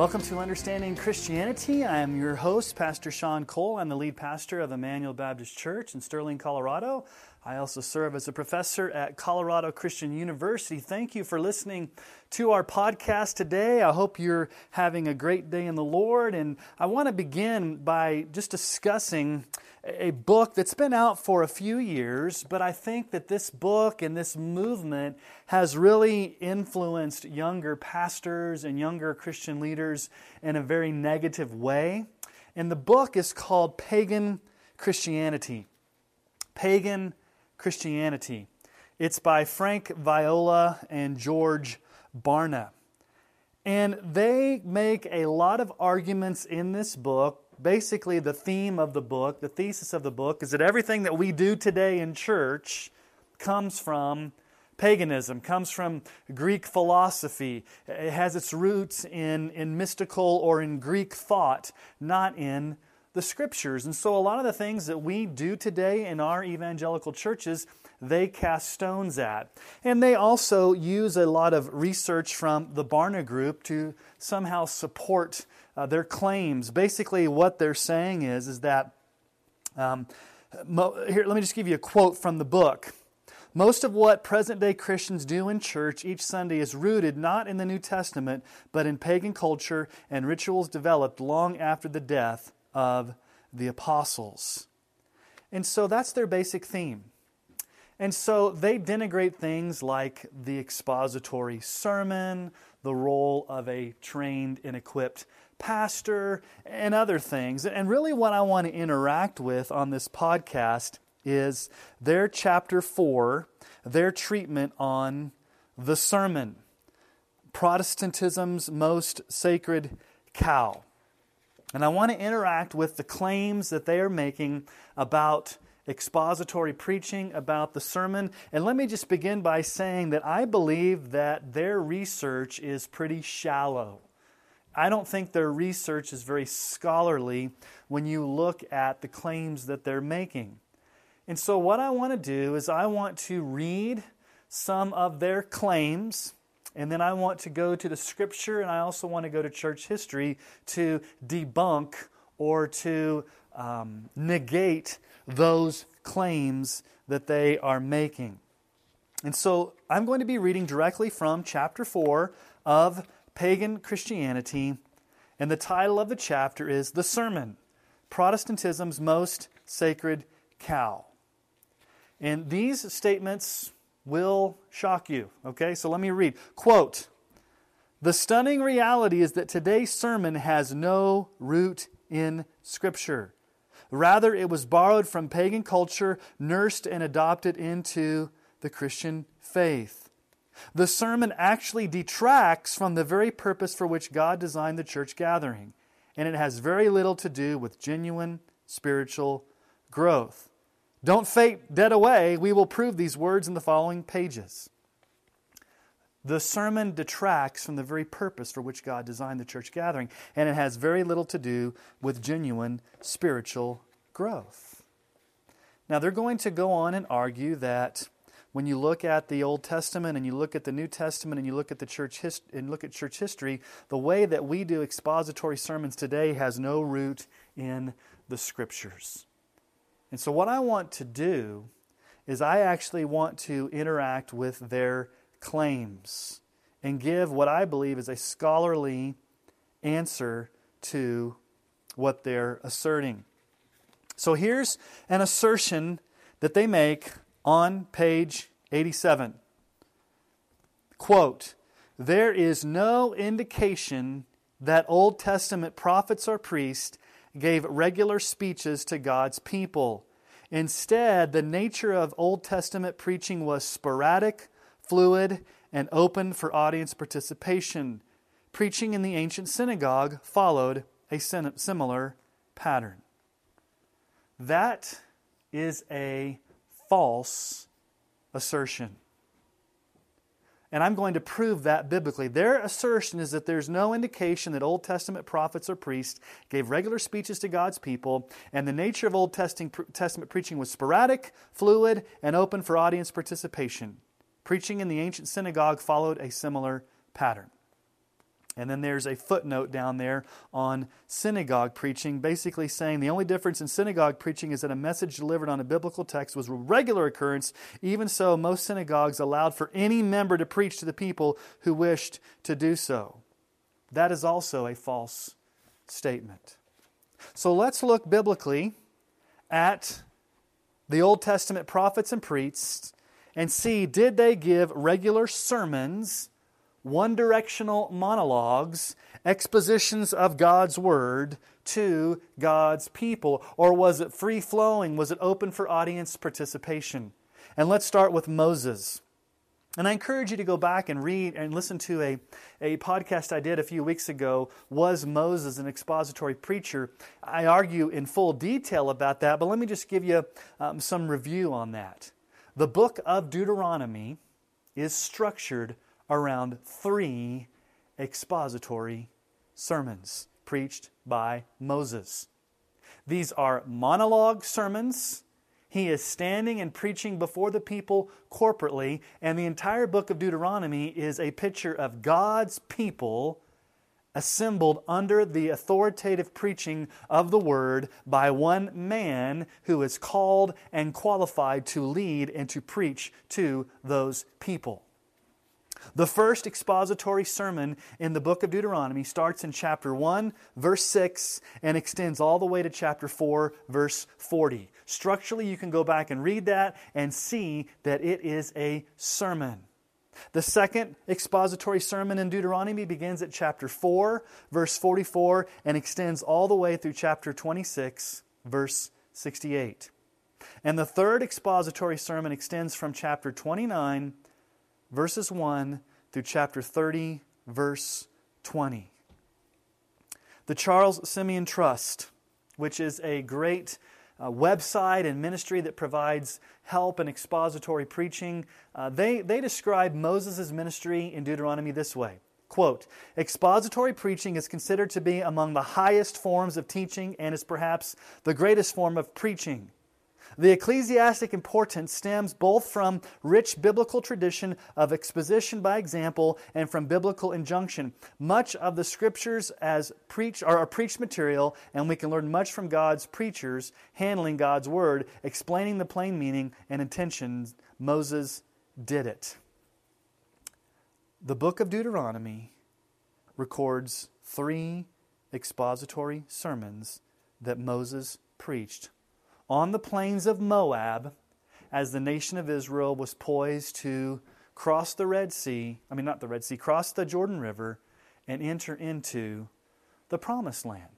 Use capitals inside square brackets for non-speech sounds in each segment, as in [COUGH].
Welcome to Understanding Christianity. I am your host, Pastor Sean Cole. I'm the lead pastor of Emmanuel Baptist Church in Sterling, Colorado. I also serve as a professor at Colorado Christian University. Thank you for listening to our podcast today. I hope you're having a great day in the Lord. And I want to begin by just discussing a book that's been out for a few years, but I think that this book and this movement has really influenced younger pastors and younger Christian leaders in a very negative way. And the book is called Pagan Christianity. Pagan Christianity. It's by Frank Viola and George Barna. And they make a lot of arguments in this book. Basically, the theme of the book, the thesis of the book, is that everything that we do today in church comes from paganism, comes from Greek philosophy. It has its roots in, in mystical or in Greek thought, not in the scriptures. And so, a lot of the things that we do today in our evangelical churches, they cast stones at. And they also use a lot of research from the Barna Group to somehow support uh, their claims. Basically, what they're saying is, is that, um, mo- here, let me just give you a quote from the book. Most of what present day Christians do in church each Sunday is rooted not in the New Testament, but in pagan culture and rituals developed long after the death of the apostles. And so that's their basic theme. And so they denigrate things like the expository sermon, the role of a trained and equipped pastor, and other things. And really, what I want to interact with on this podcast is their chapter 4, their treatment on the sermon, Protestantism's most sacred cow. And I want to interact with the claims that they are making about expository preaching, about the sermon. And let me just begin by saying that I believe that their research is pretty shallow. I don't think their research is very scholarly when you look at the claims that they're making. And so, what I want to do is, I want to read some of their claims and then I want to go to the scripture and I also want to go to church history to debunk or to um, negate those claims that they are making. And so I'm going to be reading directly from chapter 4 of Pagan Christianity. And the title of the chapter is The Sermon Protestantism's Most Sacred Cow. And these statements will shock you. Okay, so let me read. Quote The stunning reality is that today's sermon has no root in Scripture. Rather, it was borrowed from pagan culture, nursed and adopted into the Christian faith. The sermon actually detracts from the very purpose for which God designed the church gathering, and it has very little to do with genuine spiritual growth. Don't fake dead away. We will prove these words in the following pages. The sermon detracts from the very purpose for which God designed the church gathering, and it has very little to do with genuine spiritual growth. Now, they're going to go on and argue that when you look at the Old Testament and you look at the New Testament and you look at the church hist- and look at church history, the way that we do expository sermons today has no root in the scriptures. And so, what I want to do is, I actually want to interact with their claims and give what I believe is a scholarly answer to what they're asserting. So, here's an assertion that they make on page 87. Quote, there is no indication that Old Testament prophets or priests gave regular speeches to God's people. Instead, the nature of Old Testament preaching was sporadic, fluid, and open for audience participation. Preaching in the ancient synagogue followed a similar pattern. That is a false assertion. And I'm going to prove that biblically. Their assertion is that there's no indication that Old Testament prophets or priests gave regular speeches to God's people, and the nature of Old Testament preaching was sporadic, fluid, and open for audience participation. Preaching in the ancient synagogue followed a similar pattern. And then there's a footnote down there on synagogue preaching, basically saying the only difference in synagogue preaching is that a message delivered on a biblical text was a regular occurrence. Even so, most synagogues allowed for any member to preach to the people who wished to do so. That is also a false statement. So let's look biblically at the Old Testament prophets and priests and see did they give regular sermons one directional monologues, expositions of God's Word to God's people? Or was it free flowing? Was it open for audience participation? And let's start with Moses. And I encourage you to go back and read and listen to a, a podcast I did a few weeks ago. Was Moses an expository preacher? I argue in full detail about that, but let me just give you um, some review on that. The book of Deuteronomy is structured around three expository sermons preached by Moses. These are monologue sermons. He is standing and preaching before the people corporately, and the entire book of Deuteronomy is a picture of God's people assembled under the authoritative preaching of the word by one man who is called and qualified to lead and to preach to those people. The first expository sermon in the book of Deuteronomy starts in chapter 1, verse 6, and extends all the way to chapter 4, verse 40. Structurally, you can go back and read that and see that it is a sermon. The second expository sermon in Deuteronomy begins at chapter 4, verse 44, and extends all the way through chapter 26, verse 68. And the third expository sermon extends from chapter 29 verses 1 through chapter 30, verse 20. The Charles Simeon Trust, which is a great uh, website and ministry that provides help and expository preaching, uh, they, they describe Moses' ministry in Deuteronomy this way. Quote, expository preaching is considered to be among the highest forms of teaching and is perhaps the greatest form of preaching. The ecclesiastic importance stems both from rich biblical tradition of exposition by example and from biblical injunction. Much of the scriptures as preach are preached material, and we can learn much from God's preachers handling God's word, explaining the plain meaning and intentions. Moses did it. The book of Deuteronomy records three expository sermons that Moses preached on the plains of Moab as the nation of Israel was poised to cross the Red Sea, I mean, not the Red Sea, cross the Jordan River and enter into the promised land.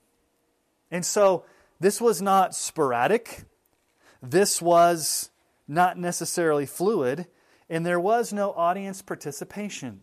And so this was not sporadic, this was not necessarily fluid, and there was no audience participation.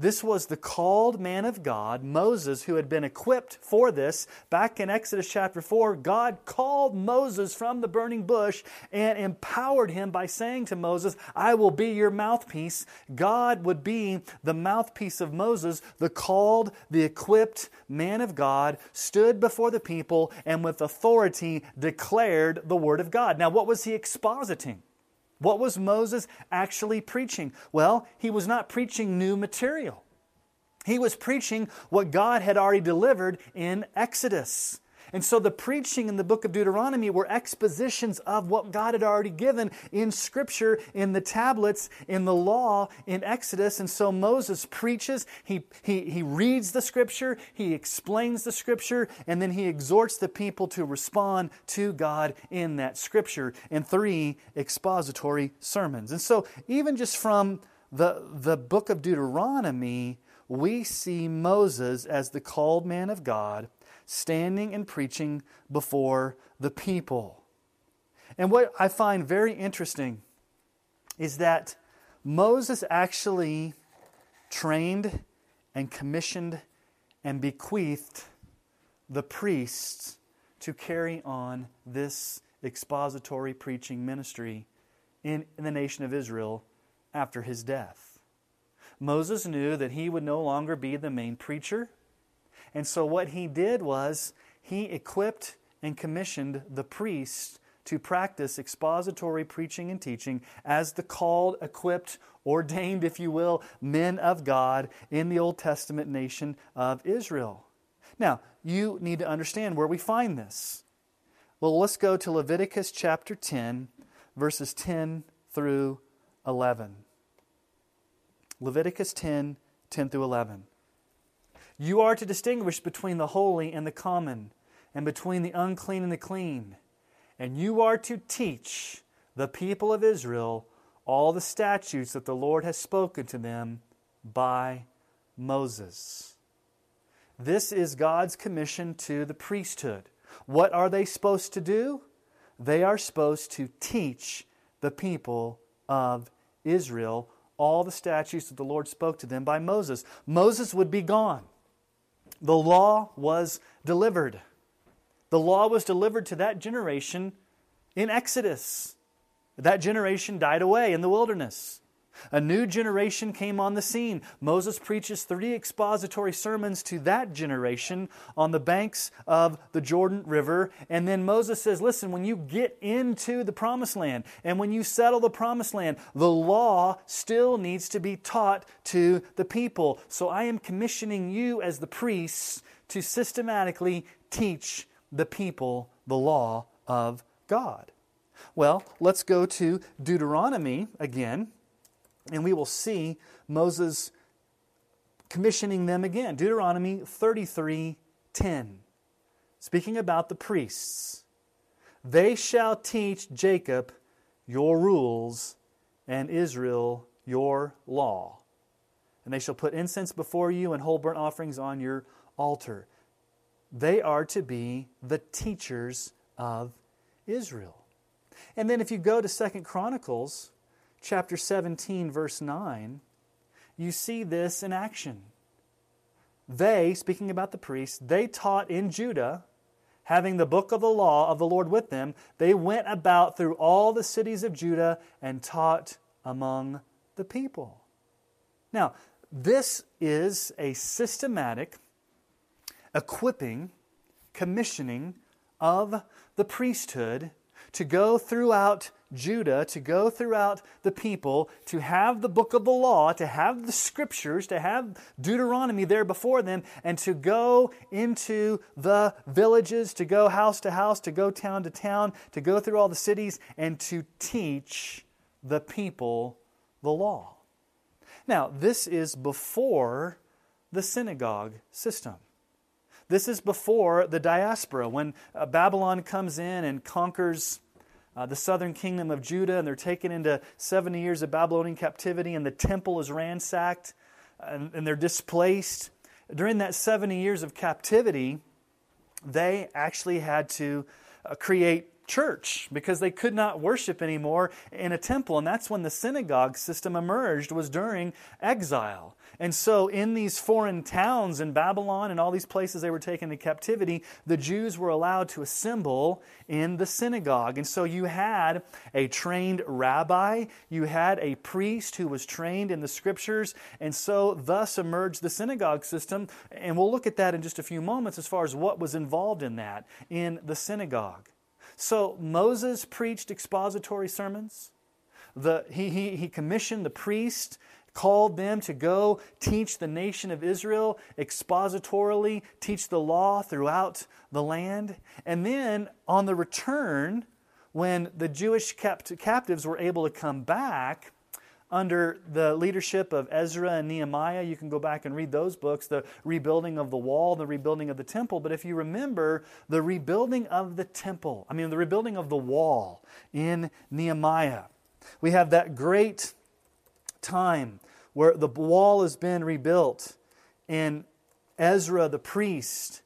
This was the called man of God, Moses, who had been equipped for this. Back in Exodus chapter 4, God called Moses from the burning bush and empowered him by saying to Moses, I will be your mouthpiece. God would be the mouthpiece of Moses, the called, the equipped man of God, stood before the people and with authority declared the word of God. Now, what was he expositing? What was Moses actually preaching? Well, he was not preaching new material. He was preaching what God had already delivered in Exodus. And so the preaching in the book of Deuteronomy were expositions of what God had already given in Scripture, in the tablets, in the law, in Exodus. And so Moses preaches, he, he, he reads the Scripture, he explains the Scripture, and then he exhorts the people to respond to God in that Scripture in three expository sermons. And so even just from the, the book of Deuteronomy, we see Moses as the called man of God standing and preaching before the people. And what I find very interesting is that Moses actually trained and commissioned and bequeathed the priests to carry on this expository preaching ministry in, in, the nation of Israel after his death. Moses knew that he would no longer be the main preacher, and so what he did was he equipped and commissioned the priests to practice expository preaching and teaching as the called, equipped, ordained, if you will, men of God in the Old Testament nation of Israel. Now, you need to understand where we find this. Well, let's go to Leviticus chapter 10, verses 10 through 11. Leviticus 10, 10 through 11. You are to distinguish between the holy and the common, and between the unclean and the clean. And you are to teach the people of Israel all the statutes that the Lord has spoken to them by Moses. This is God's commission to the priesthood. What are they supposed to do? They are supposed to teach the people of Israel all the statutes that the Lord spoke to them by Moses. Moses would be gone. The law was delivered. The law was delivered to that generation in Exodus. That generation died away in the wilderness. A new generation came on the scene. Moses preaches three expository sermons to that generation on the banks of the Jordan River. And then Moses says, Listen, when you get into the promised land and when you settle the promised land, the law still needs to be taught to the people. So I am commissioning you as the priests to systematically teach the people the law of God. Well, let's go to Deuteronomy again and we will see Moses commissioning them again. Deuteronomy 33 10. Speaking about the priests, they shall teach Jacob your rules and Israel your law. And they shall put incense before you and whole burnt offerings on your altar. They are to be the teachers of Israel. And then if you go to Second Chronicles chapter 17, verse 9, you see this in action. They, speaking about the priests, they taught in Judah, having the book of the law of the Lord with them, they went about through all the cities of Judah and taught among the people. Now, this is a systematic equipping, commissioning of the priesthood to go throughout Judah, to go throughout the people, to have the book of the law, to have the scriptures, to have Deuteronomy there before them, and to go into the villages, to go house to house, to go town to town, to go through all the cities, and to teach the people the law. Now, this is before the synagogue system. This is before the diaspora, when uh, Babylon comes in and conquers uh, the southern kingdom of Judah, and they're taken into 70 years of Babylonian captivity, and the temple is ransacked, and, and they're displaced. During that 70 years of captivity, they actually had to uh, create church because they could not worship anymore in a temple and that's when the synagogue system emerged was during exile and so, in these foreign towns in Babylon and all these places they were taken to captivity, the Jews were allowed to assemble in the synagogue. And so, you had a trained rabbi, you had a priest who was trained in the scriptures, and so thus emerged the synagogue system. And we'll look at that in just a few moments as far as what was involved in that in the synagogue. So, Moses preached expository sermons. The, he, he, he commissioned the priest called them to go teach the nation of Israel expositorily, teach the law throughout the land. And then on the return, when the Jewish capt- captives were able to come back, under the leadership of Ezra and Nehemiah. You can go back and read those books the rebuilding of the wall, the rebuilding of the temple. But if you remember the rebuilding of the temple, I mean, the rebuilding of the wall in Nehemiah, we have that great time where the wall has been rebuilt and Ezra the priest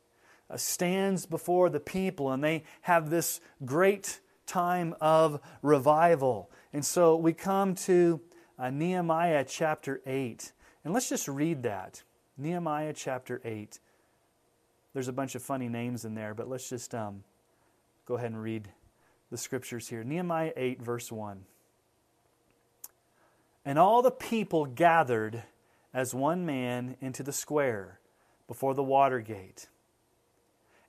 uh, stands before the people and they have this great time of revival. And so we come to uh, Nehemiah chapter 8. And let's just read that. Nehemiah chapter 8. There's a bunch of funny names in there, but let's just um, go ahead and read the scriptures here. Nehemiah 8, verse 1. And all the people gathered as one man into the square before the water gate.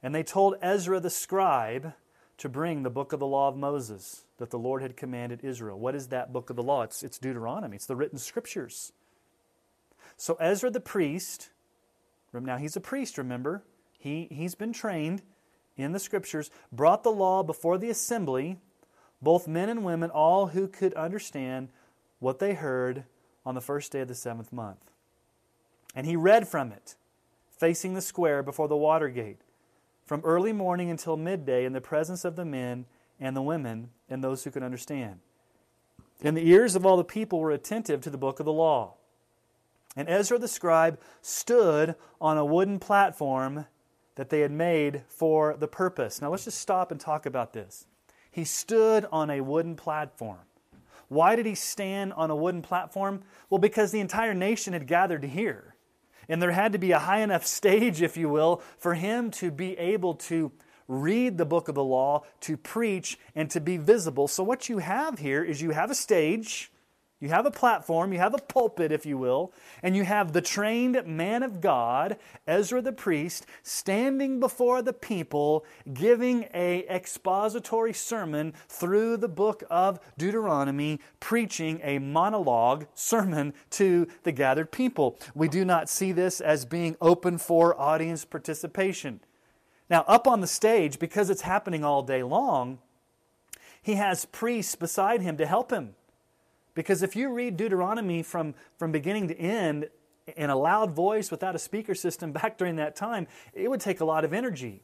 And they told Ezra the scribe to bring the book of the law of Moses that the Lord had commanded Israel. What is that book of the law? It's, it's Deuteronomy, it's the written scriptures. So Ezra the priest, now he's a priest, remember? He, he's been trained in the scriptures, brought the law before the assembly, both men and women, all who could understand what they heard on the first day of the seventh month. And he read from it, facing the square before the water gate, from early morning until midday in the presence of the men and the women and those who could understand. And the ears of all the people were attentive to the book of the law. And Ezra the scribe stood on a wooden platform that they had made for the purpose. Now let's just stop and talk about this. He stood on a wooden platform. Why did he stand on a wooden platform? Well, because the entire nation had gathered to hear. And there had to be a high enough stage, if you will, for him to be able to read the book of the law, to preach, and to be visible. So, what you have here is you have a stage you have a platform, you have a pulpit, if you will, and you have the trained man of God, Ezra the priest, standing before the people, giving a expository sermon through the book of Deuteronomy, preaching a monologue sermon to the gathered people. We do not see this as being open for audience participation. Now, up on the stage, because it's happening all day long, he has priests beside him to help him. Because if you read Deuteronomy from, from beginning to end in a loud voice without a speaker system [LAUGHS] back during that time, it would take a lot of energy.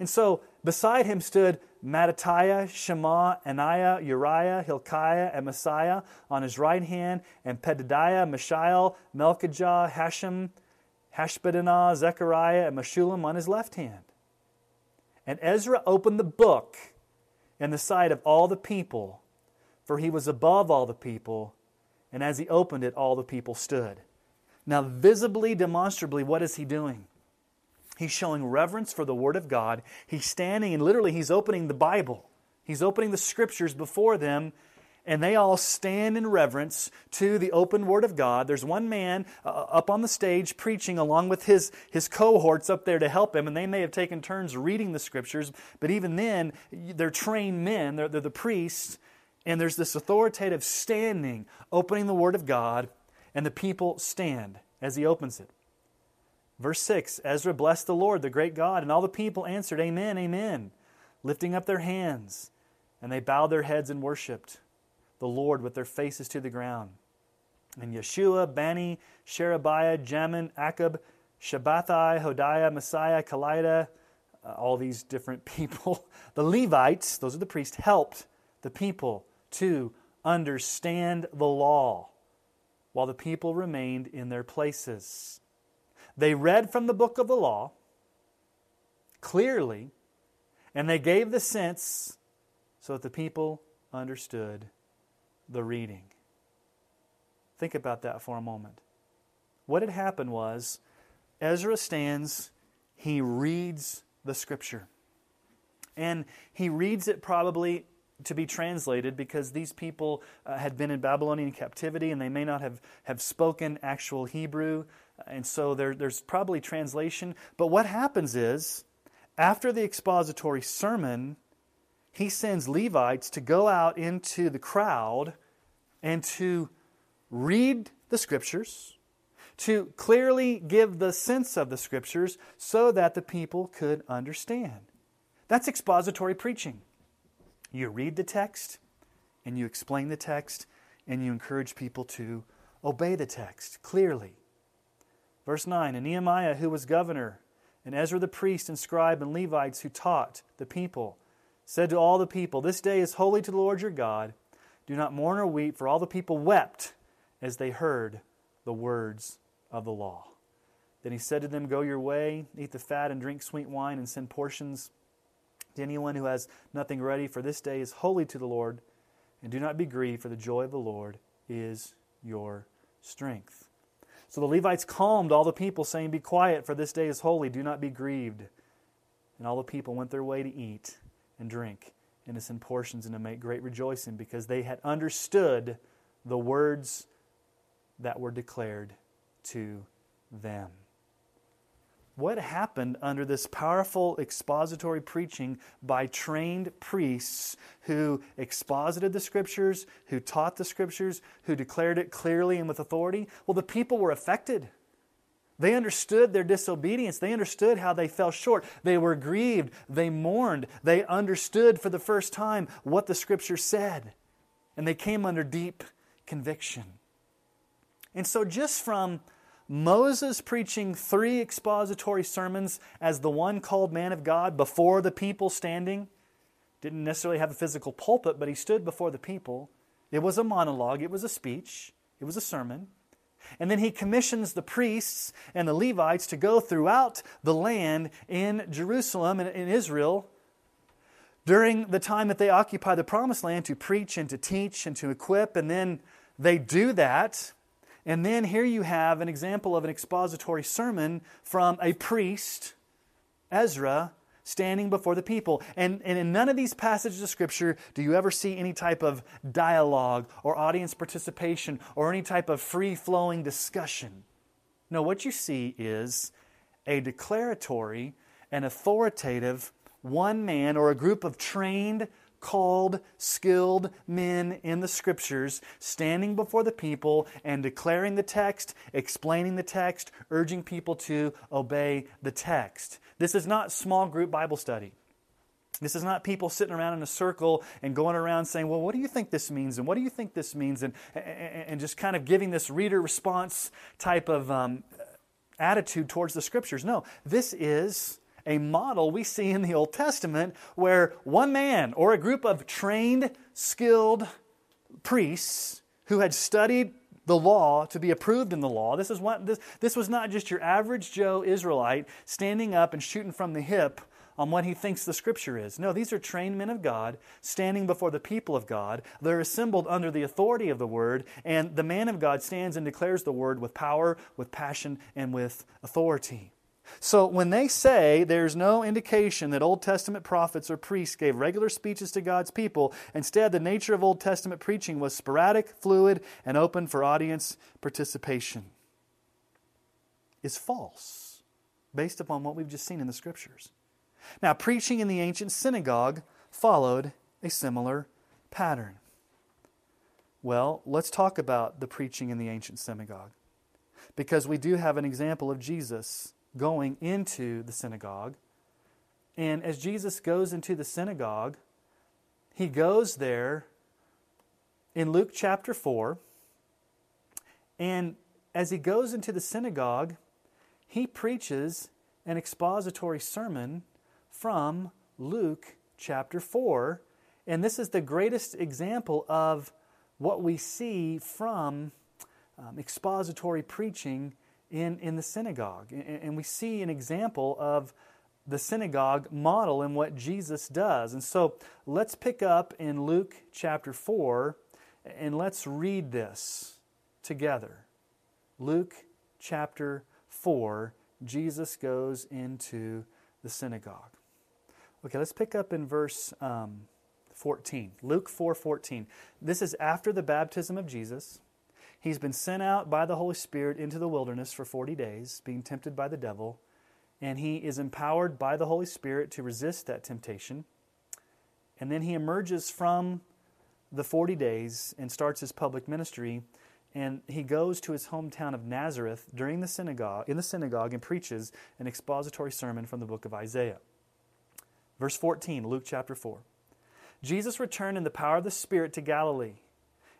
And so beside him stood Mattithiah, Shema, Ananiah, Uriah, Hilkiah, and Maaseiah on his right hand, and Pedadiah, Mishael, Malchijah, Hashum, Hashbaddanah, Zechariah, and Meshullam on his left hand. And Ezra opened the book in the sight of all the people for he was above all the people, and as he opened it, all the people stood. Now, visibly, demonstrably, what is he doing? He's showing reverence for the Word of God. He's standing and literally he's opening the Bible. He's opening the Scriptures before them, and they all stand in reverence to the open Word of God. There's one man uh, up on the stage preaching along with his, his cohorts up there to help him, and they may have taken turns reading the Scriptures, but even then, they're trained men, they're, they're the priests, and there's this authoritative standing, opening the Word of God, and the people stand as he opens it. Verse 6 Ezra blessed the Lord, the great God, and all the people answered, Amen, Amen, lifting up their hands. And they bowed their heads and worshiped the Lord with their faces to the ground. And Yeshua, Bani, Sherebiah, Jamin, Akkub, Shabbethai, Hodiah, Maaseiah, Kelita, uh, all these different [LAUGHS] people, the Levites, those are the priests, helped the people to understand the law while the people remained in their places. They read from the book of the law clearly, and they gave the sense so that the people understood the reading. Think about that for a moment. What had happened was Ezra stands, he reads the scripture. And he reads it probably to be translated because these people uh, had been in Babylonian captivity and they may not have, have spoken actual Hebrew. And so there, there's probably translation. But what happens is, after the expository sermon, he sends Levites to go out into the crowd and to read the scriptures, to clearly give the sense of the scriptures so that the people could understand. That's expository preaching. You read the text and you explain the text and you encourage people to obey the text clearly. Verse 9 And Nehemiah, who was governor, and Ezra the priest and scribe and Levites who taught the people, said to all the people, This day is holy to the Lord your God. Do not mourn or weep, for all the people wept as they heard the words of the law. Then he said to them, Go your way, eat the fat, and drink sweet wine, and send portions to anyone who has nothing ready, for this day is holy to the Lord. And do not be grieved, for the joy of the Lord is your strength. So the Levites calmed all the people, saying, Be quiet, for this day is holy. Do not be grieved. And all the people went their way to eat and drink send portions and to make great rejoicing because they had understood the words that were declared to them. what happened under this powerful expository preaching by trained priests who exposited the scriptures, who taught the scriptures, who declared it clearly and with authority? Well, the people were affected. They understood their disobedience. They understood how they fell short. They were grieved. They mourned. They understood for the first time what the scripture said. And they came under deep conviction. And so, just from Moses preaching three expository sermons as the one called man of God before the people standing. Didn't necessarily have a physical pulpit, but he stood before the people. It was a monologue, it was a speech, it was a sermon. And then he commissions the priests and the Levites to go throughout the land in Jerusalem and in Israel during the time that they occupy the promised land to preach and to teach and to equip. And then they do that and then here you have an example of an expository sermon from a priest, Ezra, standing before the people. And, and in none of these passages of Scripture do you ever see any type of dialogue or audience participation or any type of free flowing discussion. No, what you see is a declaratory and authoritative one man or a group of trained called, skilled men in the scriptures standing before the people and declaring the text, explaining the text, urging people to obey the text. This is not small group Bible study. This is not people sitting around in a circle and going around saying, Well, what do you think this means? And what do you think this means? And, and, just kind of giving this reader response type of um, attitude towards the scriptures. No, this is a model we see in the Old Testament where one man or a group of trained, skilled priests who had studied the law to be approved in the law. This, is what, this, this was not just your average Joe Israelite standing up and shooting from the hip on what he thinks the scripture is. No, these are trained men of God standing before the people of God. They're assembled under the authority of the word, and the man of God stands and declares the word with power, with passion, and with authority. So when they say there's no indication that Old Testament prophets or priests gave regular speeches to God's people, instead, the nature of Old Testament preaching was sporadic, fluid, and open for audience participation, is false based upon what we've just seen in the scriptures. Now, preaching in the ancient synagogue followed a similar pattern. Well, let's talk about the preaching in the ancient synagogue because we do have an example of Jesus going into the synagogue. And as Jesus goes into the synagogue, he goes there in Luke chapter 4. And as he goes into the synagogue, he preaches an expository sermon from Luke chapter 4. And this is the greatest example of what we see from um, expository preaching in, in the synagogue. And we see an example of the synagogue model in what Jesus does. And so let's pick up in Luke chapter 4 and let's read this together. Luke chapter 4, Jesus goes into the synagogue. Okay, let's pick up in verse um, 14. Luke 4 14. This is after the baptism of Jesus. He's been sent out by the Holy Spirit into the wilderness for 40 days, being tempted by the devil, and he is empowered by the Holy Spirit to resist that temptation. And then he emerges from the 40 days and starts his public ministry and he goes to his hometown of Nazareth during the synagogue in the synagogue and preaches an expository sermon from the book of Isaiah. Verse 14, Luke chapter 4. Jesus returned in the power of the Spirit to Galilee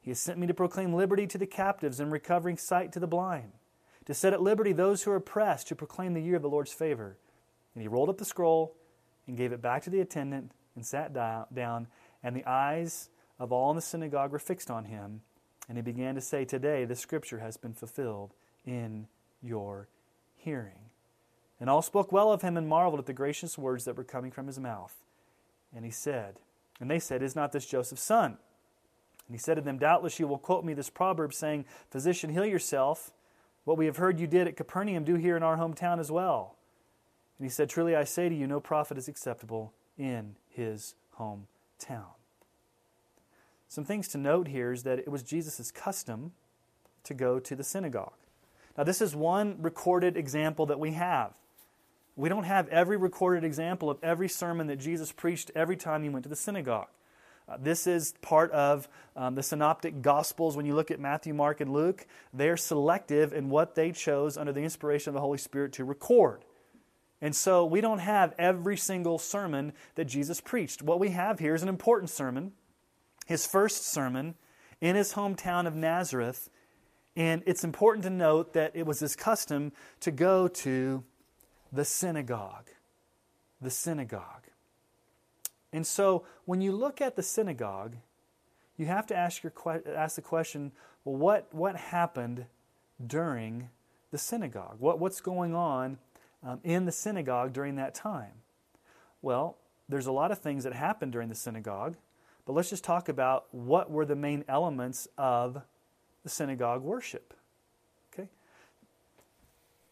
He has sent me to proclaim liberty to the captives and recovering sight to the blind, to set at liberty those who are oppressed, to proclaim the year of the Lord's favor. And he rolled up the scroll and gave it back to the attendant and sat down, and the eyes of all in the synagogue were fixed on him. And he began to say, Today the scripture has been fulfilled in your hearing. And all spoke well of him and marveled at the gracious words that were coming from his mouth. And he said, And they said, Is not this Joseph's son? And he said to them, Doubtless you will quote me this proverb, saying, Physician, heal yourself. What we have heard you did at Capernaum, do here in our hometown as well. And he said, Truly I say to you, no prophet is acceptable in his hometown. Some things to note here is that it was Jesus' custom to go to the synagogue. Now, this is one recorded example that we have. We don't have every recorded example of every sermon that Jesus preached every time he went to the synagogue. Uh, this is part of um, the synoptic gospels. When you look at Matthew, Mark, and Luke, they're selective in what they chose under the inspiration of the Holy Spirit to record. And so we don't have every single sermon that Jesus preached. What we have here is an important sermon, his first sermon in his hometown of Nazareth. And it's important to note that it was his custom to go to the synagogue. The synagogue. And so when you look at the synagogue, you have to ask, your, ask the question well, what, what happened during the synagogue? What, what's going on um, in the synagogue during that time? Well, there's a lot of things that happened during the synagogue, but let's just talk about what were the main elements of the synagogue worship. Okay?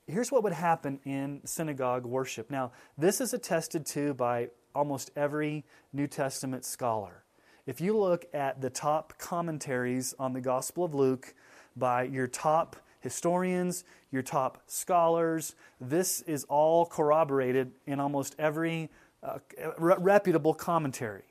Here's what would happen in synagogue worship. Now, this is attested to by almost every New Testament scholar. If you look at the top commentaries on the Gospel of Luke by your top historians, your top scholars, this is all corroborated in almost every uh, reputable commentary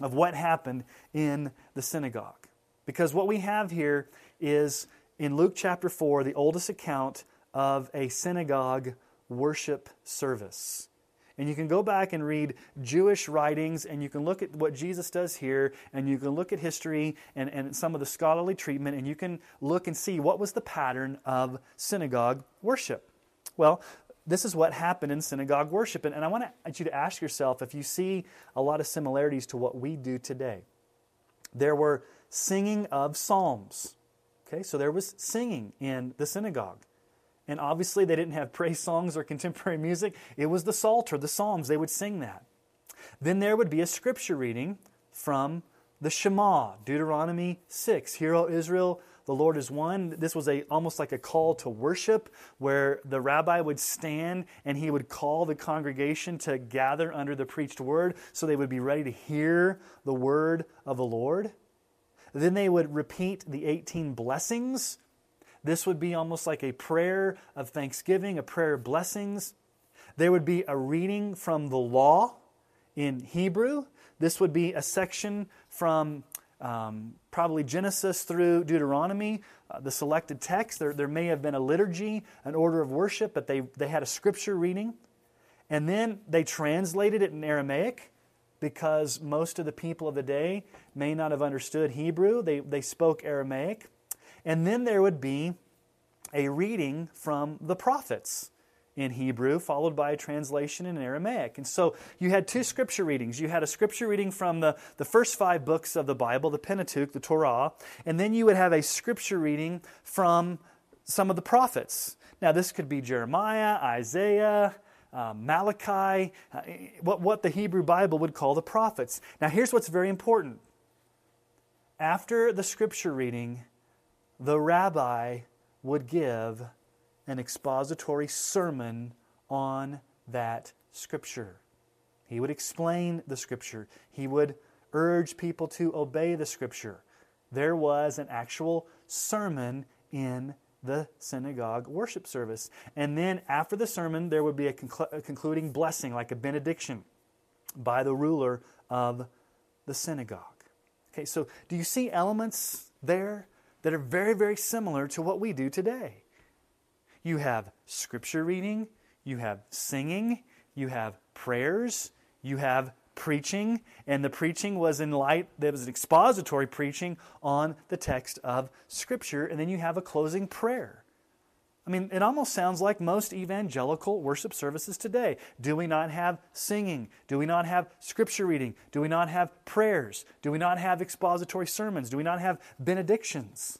of what happened in the synagogue. Because what we have here is in Luke chapter 4, the oldest account of a synagogue worship service. And you can go back and read Jewish writings, and you can look at what Jesus does here, and you can look at history and, and some of the scholarly treatment, and you can look and see what was the pattern of synagogue worship. Well, this is what happened in synagogue worship. And, and I want you to ask yourself if you see a lot of similarities to what we do today. There were singing of psalms. Okay, so there was singing in the synagogue. And obviously, they didn't have praise songs or contemporary music. It was the Psalter, the Psalms. They would sing that. Then there would be a scripture reading from the Shema, Deuteronomy 6. Hear, O Israel, the Lord is one. This was a, almost like a call to worship where the rabbi would stand and he would call the congregation to gather under the preached word so they would be ready to hear the word of the Lord. Then they would repeat the 18 blessings this would be almost like a prayer of thanksgiving, a prayer of blessings. There would be a reading from the law in Hebrew. This would be a section from um, probably Genesis through Deuteronomy, uh, the selected text. There, there may have been a liturgy, an order of worship, but they, they had a scripture reading. And then they translated it in Aramaic because most of the people of the day may not have understood Hebrew. They, they spoke Aramaic. And then there would be a reading from the prophets in Hebrew, followed by a translation in Aramaic. And so you had two scripture readings. You had a scripture reading from the, the first five books of the Bible, the Pentateuch, the Torah, and then you would have a scripture reading from some of the prophets. Now, this could be Jeremiah, Isaiah, uh, Malachi, uh, what, what the Hebrew Bible would call the prophets. Now, here's what's very important. After the scripture reading, the rabbi would give an expository sermon on that scripture. He would explain the scripture. He would urge people to obey the scripture. There was an actual sermon in the synagogue worship service. And then after the sermon, there would be a, conclu- a concluding blessing, like a benediction, by the ruler of the synagogue. Okay, so do you see elements there that are very, very similar to what we do today. You have scripture reading, you have singing, you have prayers, you have preaching, and the preaching was in light, there was an expository preaching on the text of Scripture, and then you have a closing prayer. I mean, it almost sounds like most evangelical worship services today. Do we not have singing? Do we not have scripture reading? Do we not have prayers? Do we not have expository sermons? Do we not have benedictions?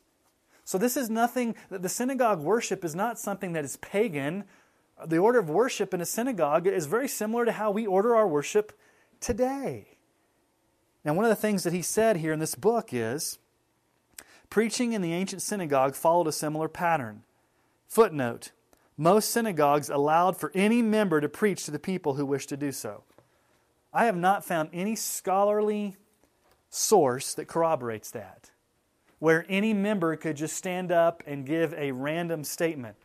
So, this is nothing, that the synagogue worship is not something that is pagan the order of worship in a synagogue is very similar to how we order our worship today. Now, one of the things that he said here in this book is preaching in the ancient synagogue followed a similar pattern. Footnote Most synagogues allowed for any member to preach to the people who wished to do so. I have not found any scholarly source that corroborates that, where any member could just stand up and give a random statement.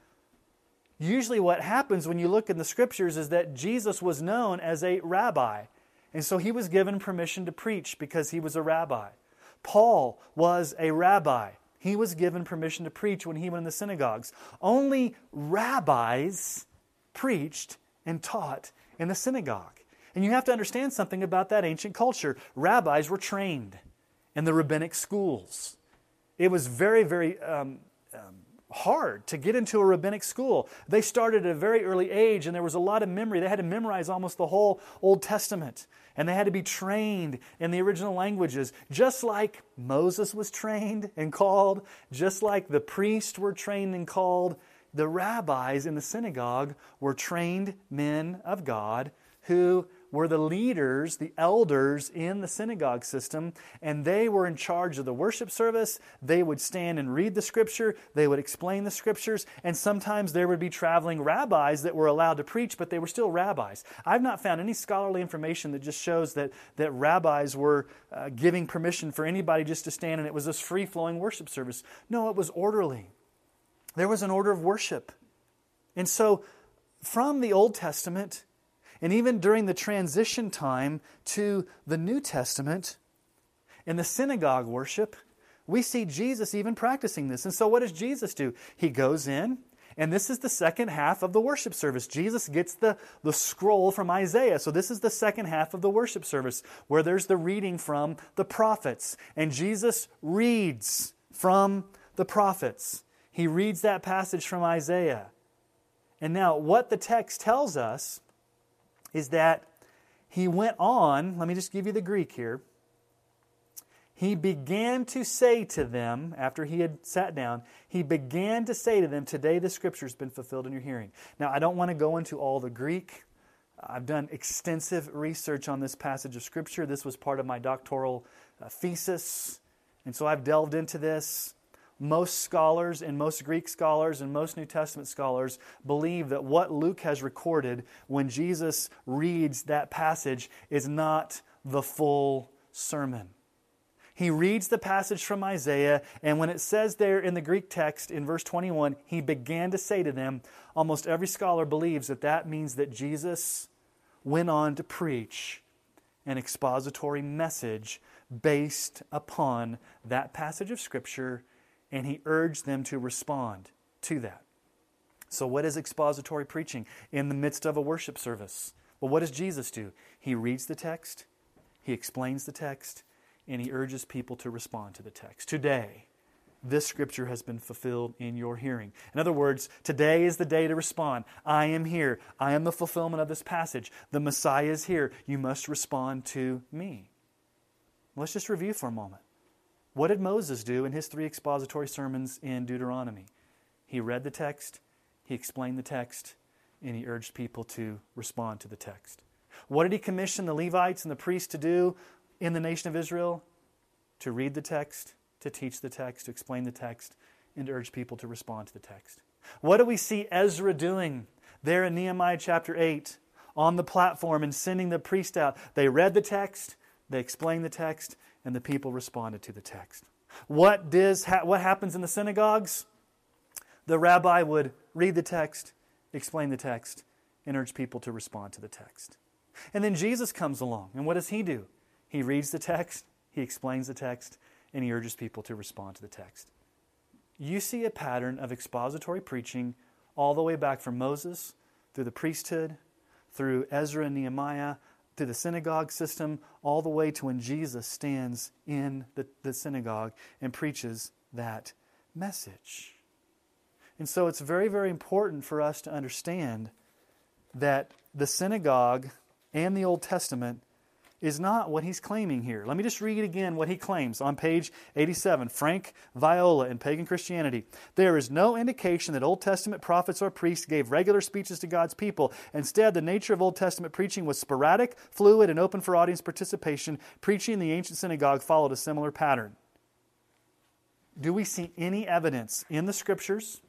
Usually, what happens when you look in the scriptures is that Jesus was known as a rabbi. And so he was given permission to preach because he was a rabbi. Paul was a rabbi. He was given permission to preach when he went in the synagogues. Only rabbis preached and taught in the synagogue. And you have to understand something about that ancient culture. Rabbis were trained in the rabbinic schools. It was very, very um, um, hard to get into a rabbinic school. They started at a very early age, and there was a lot of memory. They had to memorize almost the whole Old Testament, and they had to be trained in the original languages, just like Moses was trained and called, just like the priests were trained and called. The rabbis in the synagogue were trained men of God who were the leaders, the elders in the synagogue system, and they were in charge of the worship service. They would stand and read the scripture, they would explain the scriptures, and sometimes there would be traveling rabbis that were allowed to preach, but they were still rabbis. I've not found any scholarly information that just shows that, that rabbis were uh, giving permission for anybody just to stand and it was this free flowing worship service. No, it was orderly. There was an order of worship. And so, from the Old Testament, and even during the transition time to the New Testament, in the synagogue worship, we see Jesus even practicing this. And so, what does Jesus do? He goes in, and this is the second half of the worship service. Jesus gets the, the scroll from Isaiah. So, this is the second half of the worship service where there's the reading from the prophets. And Jesus reads from the prophets. He reads that passage from Isaiah. And now, what the text tells us is that he went on, let me just give you the Greek here. He began to say to them, after he had sat down, he began to say to them, Today the scripture has been fulfilled in your hearing. Now, I don't want to go into all the Greek. I've done extensive research on this passage of scripture. This was part of my doctoral uh, thesis. And so I've delved into this most scholars and most Greek scholars and most New Testament scholars believe that what Luke has recorded when Jesus reads that passage is not the full sermon. He reads the passage from Isaiah, and when it says there in the Greek text in verse 21, he began to say to them, almost every scholar believes that that means that Jesus went on to preach an expository message based upon that passage of Scripture and he urged them to respond to that. So, what is expository preaching in the midst of a worship service? Well, what does Jesus do? He reads the text, he explains the text, and he urges people to respond to the text. Today, this scripture has been fulfilled in your hearing. In other words, today is the day to respond. I am here. I am the fulfillment of this passage. The Messiah is here. You must respond to me. Let's just review for a moment. What did Moses do in his three expository sermons in Deuteronomy? He read the text, he explained the text, and he urged people to respond to the text. What did he commission the Levites and the priests to do in the nation of Israel? To read the text, to teach the text, to explain the text, and to urge people to respond to the text. What do we see Ezra doing there in Nehemiah chapter 8 on the platform and sending the priest out? They read the text, they explained the text, and the people responded to the text. What, does ha- what happens in the synagogues? The rabbi would read the text, explain the text, and urge people to respond to the text. And then Jesus comes along, and what does he do? He reads the text, he explains the text, and he urges people to respond to the text. You see a pattern of expository preaching all the way back from Moses, through the priesthood, through Ezra and Nehemiah, to the synagogue system all the way to when Jesus stands in the, the synagogue and preaches that message. And so it's very, very important for us to understand that the synagogue and the Old Testament is not what he's claiming here. Let me just read again what he claims on page 87. Frank Viola in Pagan Christianity. There is no indication that Old Testament prophets or priests gave regular speeches to God's people. Instead, the nature of Old Testament preaching was sporadic, fluid, and open for audience participation. Preaching in the ancient synagogue followed a similar pattern. Do we see any evidence in the scriptures,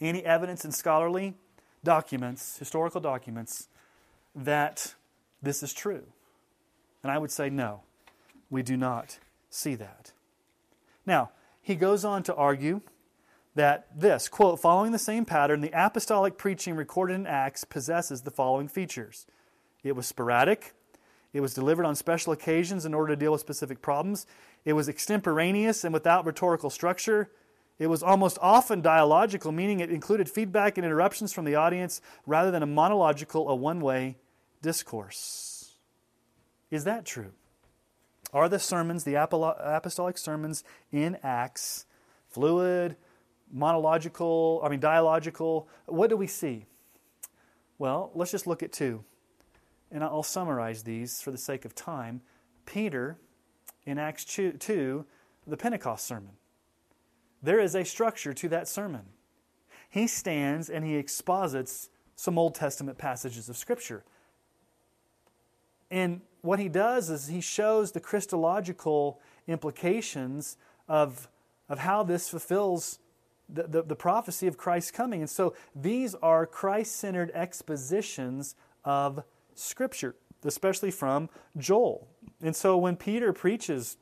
any evidence in scholarly documents, historical documents, that this is true? And I would say no, we do not see that. Now, he goes on to argue that this, quote, following the same pattern, the apostolic preaching recorded in Acts possesses the following features it was sporadic, it was delivered on special occasions in order to deal with specific problems, it was extemporaneous and without rhetorical structure. It was almost often dialogical, meaning it included feedback and interruptions from the audience rather than a monological, a one way discourse. Is that true? Are the sermons, the apostolic sermons in Acts, fluid, monological, I mean, dialogical? What do we see? Well, let's just look at two. And I'll summarize these for the sake of time. Peter, in Acts 2, the Pentecost sermon. There is a structure to that sermon. He stands and he exposits some Old Testament passages of Scripture. And what he does is he shows the Christological implications of, of how this fulfills the, the, the prophecy of Christ's coming. And so these are Christ centered expositions of Scripture, especially from Joel. And so when Peter preaches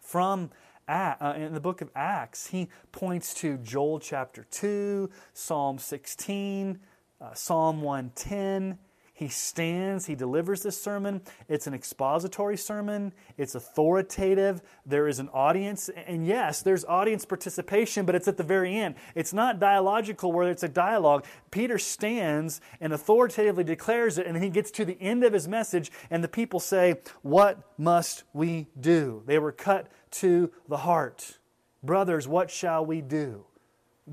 from uh, in the book of Acts, he points to Joel chapter 2, Psalm 16, uh, Psalm 110. He stands, he delivers this sermon. It's an expository sermon, it's authoritative. There is an audience. And yes, there's audience participation, but it's at the very end. It's not dialogical where it's a dialogue. Peter stands and authoritatively declares it, and he gets to the end of his message, and the people say, What must we do? They were cut to the heart. Brothers, what shall we do?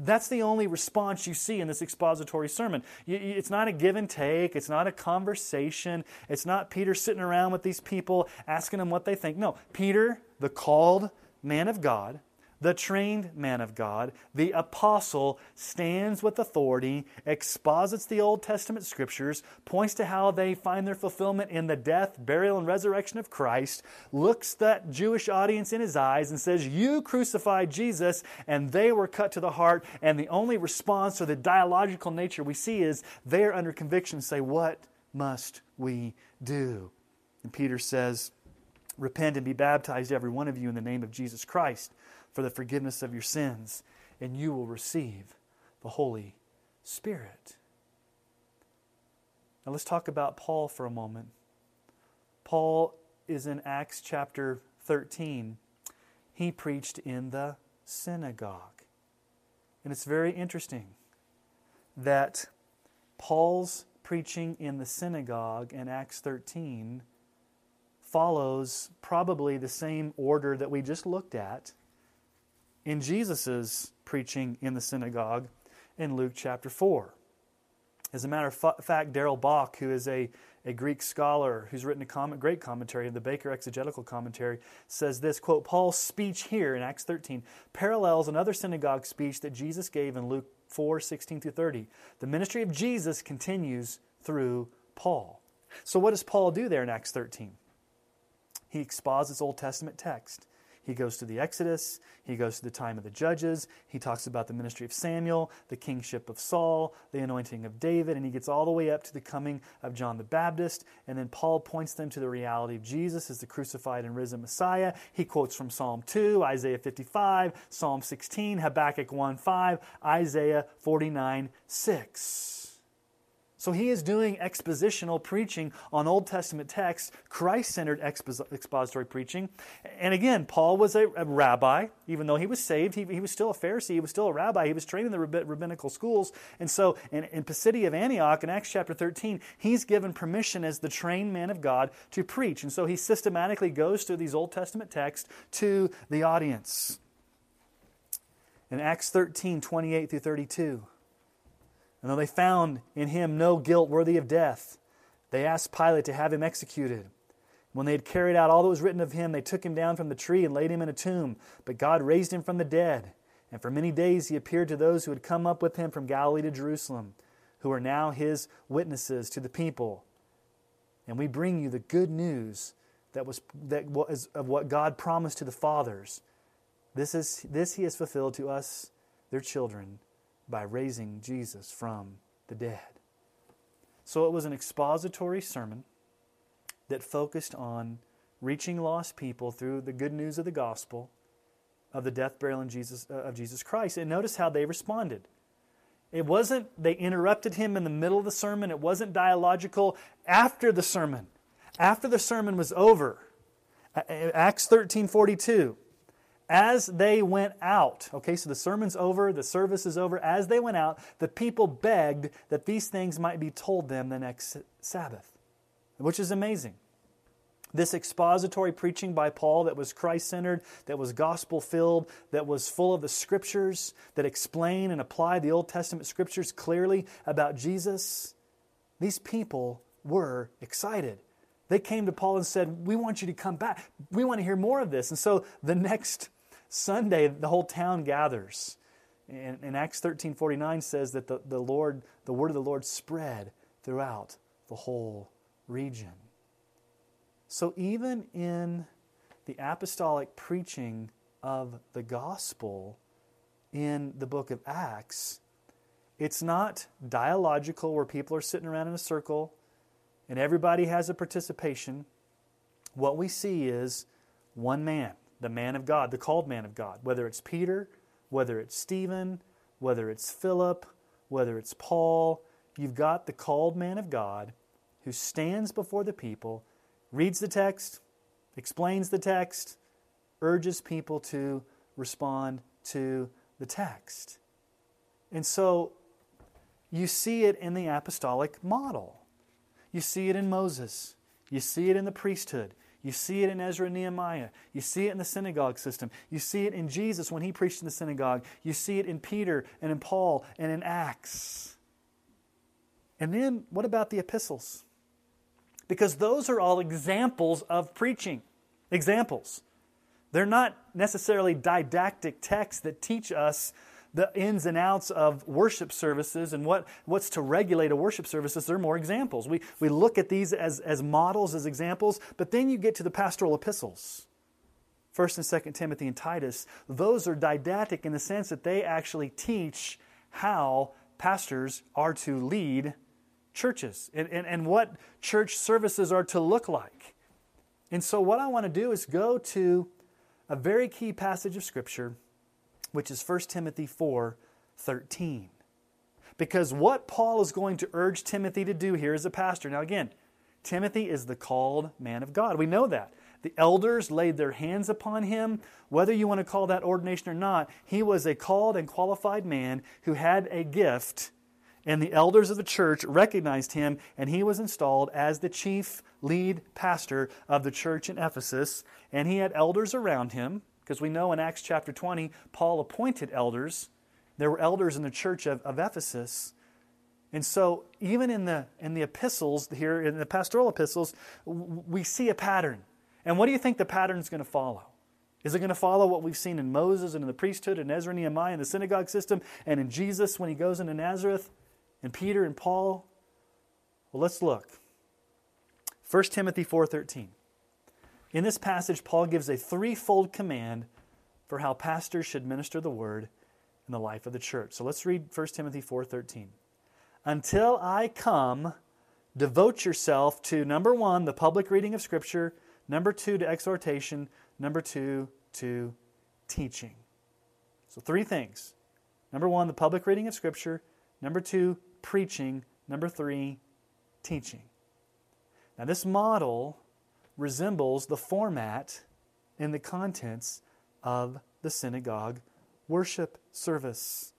That's the only response you see in this expository sermon. It's not a give and take. It's not a conversation. It's not Peter sitting around with these people asking them what they think. No, Peter, the called man of God, the trained man of God, the apostle, stands with authority, exposits the Old Testament scriptures, points to how they find their fulfillment in the death, burial, and resurrection of Christ, looks that Jewish audience in his eyes and says, You crucified Jesus, and they were cut to the heart. And the only response or the dialogical nature we see is they're under conviction say, What must we do? And Peter says, Repent and be baptized, every one of you, in the name of Jesus Christ for the forgiveness of your sins, and you will receive the Holy Spirit. Now let's talk about Paul for a moment. Paul is in Acts chapter 13. He preached in the synagogue. And it's very interesting that Paul's preaching in the synagogue in Acts 13 follows probably the same order that we just looked at in Jesus' preaching in the synagogue in Luke chapter 4. As a matter of fact, Darrell Bock, who is a, a Greek scholar who's written a comment, great commentary, the Baker Exegetical Commentary, says this quote, Paul's speech here in Acts 13 parallels another synagogue speech that Jesus gave in Luke 4 16 through 30. The ministry of Jesus continues through Paul. So, what does Paul do there in Acts 13? He exposits Old Testament text. He goes to the Exodus, he goes to the time of the judges, he talks about the ministry of Samuel, the kingship of Saul, the anointing of David, and he gets all the way up to the coming of John the Baptist. And then Paul points them to the reality of Jesus as the crucified and risen Messiah. He quotes from Psalm 2, Isaiah 55, Psalm 16, Habakkuk 1 5, Isaiah 49 6. So he is doing expositional preaching on Old Testament texts, Christ centered expository preaching. And again, Paul was a, a rabbi. Even though he was saved, he, he, was still a Pharisee, he was still a rabbi, he was trained in the rabbinical schools. And so in, in Pisidia of Antioch, in Acts chapter 13, he's given permission as the trained man of God to preach. And so he systematically goes through these Old Testament texts to the audience. In Acts 13, 28 through 32. And though they found in him no guilt worthy of death, they asked Pilate to have him executed. When they had carried out all that was written of him, they took him down from the tree and laid him in a tomb. But God raised him from the dead. And for many days he appeared to those who had come up with him from Galilee to Jerusalem, who are now his witnesses to the people. And we bring you the good news that was, that was of what God promised to the fathers. This, is, this he has fulfilled to us, their children, by raising Jesus from the dead. So it was an expository sermon that focused on reaching lost people through the good news of the gospel of the death, burial, and Jesus, uh, of Jesus Christ. And notice how they responded. It wasn't, they interrupted him in the middle of the sermon. It wasn't dialogical after the sermon. After the sermon was over, Acts 13 42, as they went out, okay, so the sermon's over, the service is over. As they went out, the people begged that these things might be told them the next Sabbath, which is amazing. This expository preaching by Paul that was Christ centered, that was gospel filled, that was full of the scriptures that explain and apply the Old Testament scriptures clearly about Jesus, these people were excited. They came to Paul and said, We want you to come back. We want to hear more of this. And so the next Sunday, the whole town gathers. And, and Acts 13 49 says that the, the Lord, the word of the Lord spread throughout the whole region. So even in the apostolic preaching of the gospel in the book of Acts, it's not dialogical where people are sitting around in a circle and everybody has a participation. What we see is one man, the man of God, the called man of God, whether it's Peter, whether it's Stephen, whether it's Philip, whether it's Paul, you've got the called man of God who stands before the people reads the text, explains the text, urges people to respond to the text. And so you see it in the apostolic model. You see it in Moses. You see it in the priesthood. You see it in Ezra and Nehemiah. You see it in the synagogue system. You see it in Jesus when he preached in the synagogue. You see it in Peter and in Paul and in Acts. And then what about the epistles? because those are all examples of preaching. Examples. They're not necessarily didactic texts that teach us the ins and outs of worship services and what, what's to regulate a worship services. there are more examples. We, we look at these as, as models, as examples, but then you get to the pastoral epistles. First and Second Timothy and Titus, those are didactic in the sense that they actually teach how pastors are to lead churches and, and, and what church services are to look like. And so, what I want to do is go to a very key passage of Scripture, which is 1 Timothy 4 13. Because what Paul is going to urge Timothy to do here as a pastor. Now, again, Timothy is the called man of God. We know that. The elders laid their hands upon him. Whether you want to call that ordination or not, he was a called and qualified man who had a gift and the elders of the church recognized him, and he was installed as the chief lead pastor of the church in Ephesus. And he had elders around him, because we know in Acts chapter 20, Paul appointed elders. There were elders in the church of, of Ephesus. And so, even in the, in the epistles, here in the pastoral epistles, we see a pattern. And what do you think the pattern is going to follow? Is it going to follow what we've seen in Moses and in the priesthood and Ezra and Nehemiah and the synagogue system and in Jesus when he goes into Nazareth? and Peter and Paul? Well, let's look. 1 Timothy 4:13. In this passage Paul gives a threefold command for how pastors should minister the word in the life of the church. So let's read 1 Timothy 4:13. Until I come, devote yourself to number 1, the public reading of scripture, number 2 to exhortation, number 2 to teaching. So three things. Number 1, the public reading of scripture, number 2, preaching. Number three, teaching. Now, this model resembles the format and the contents of the synagogue worship service.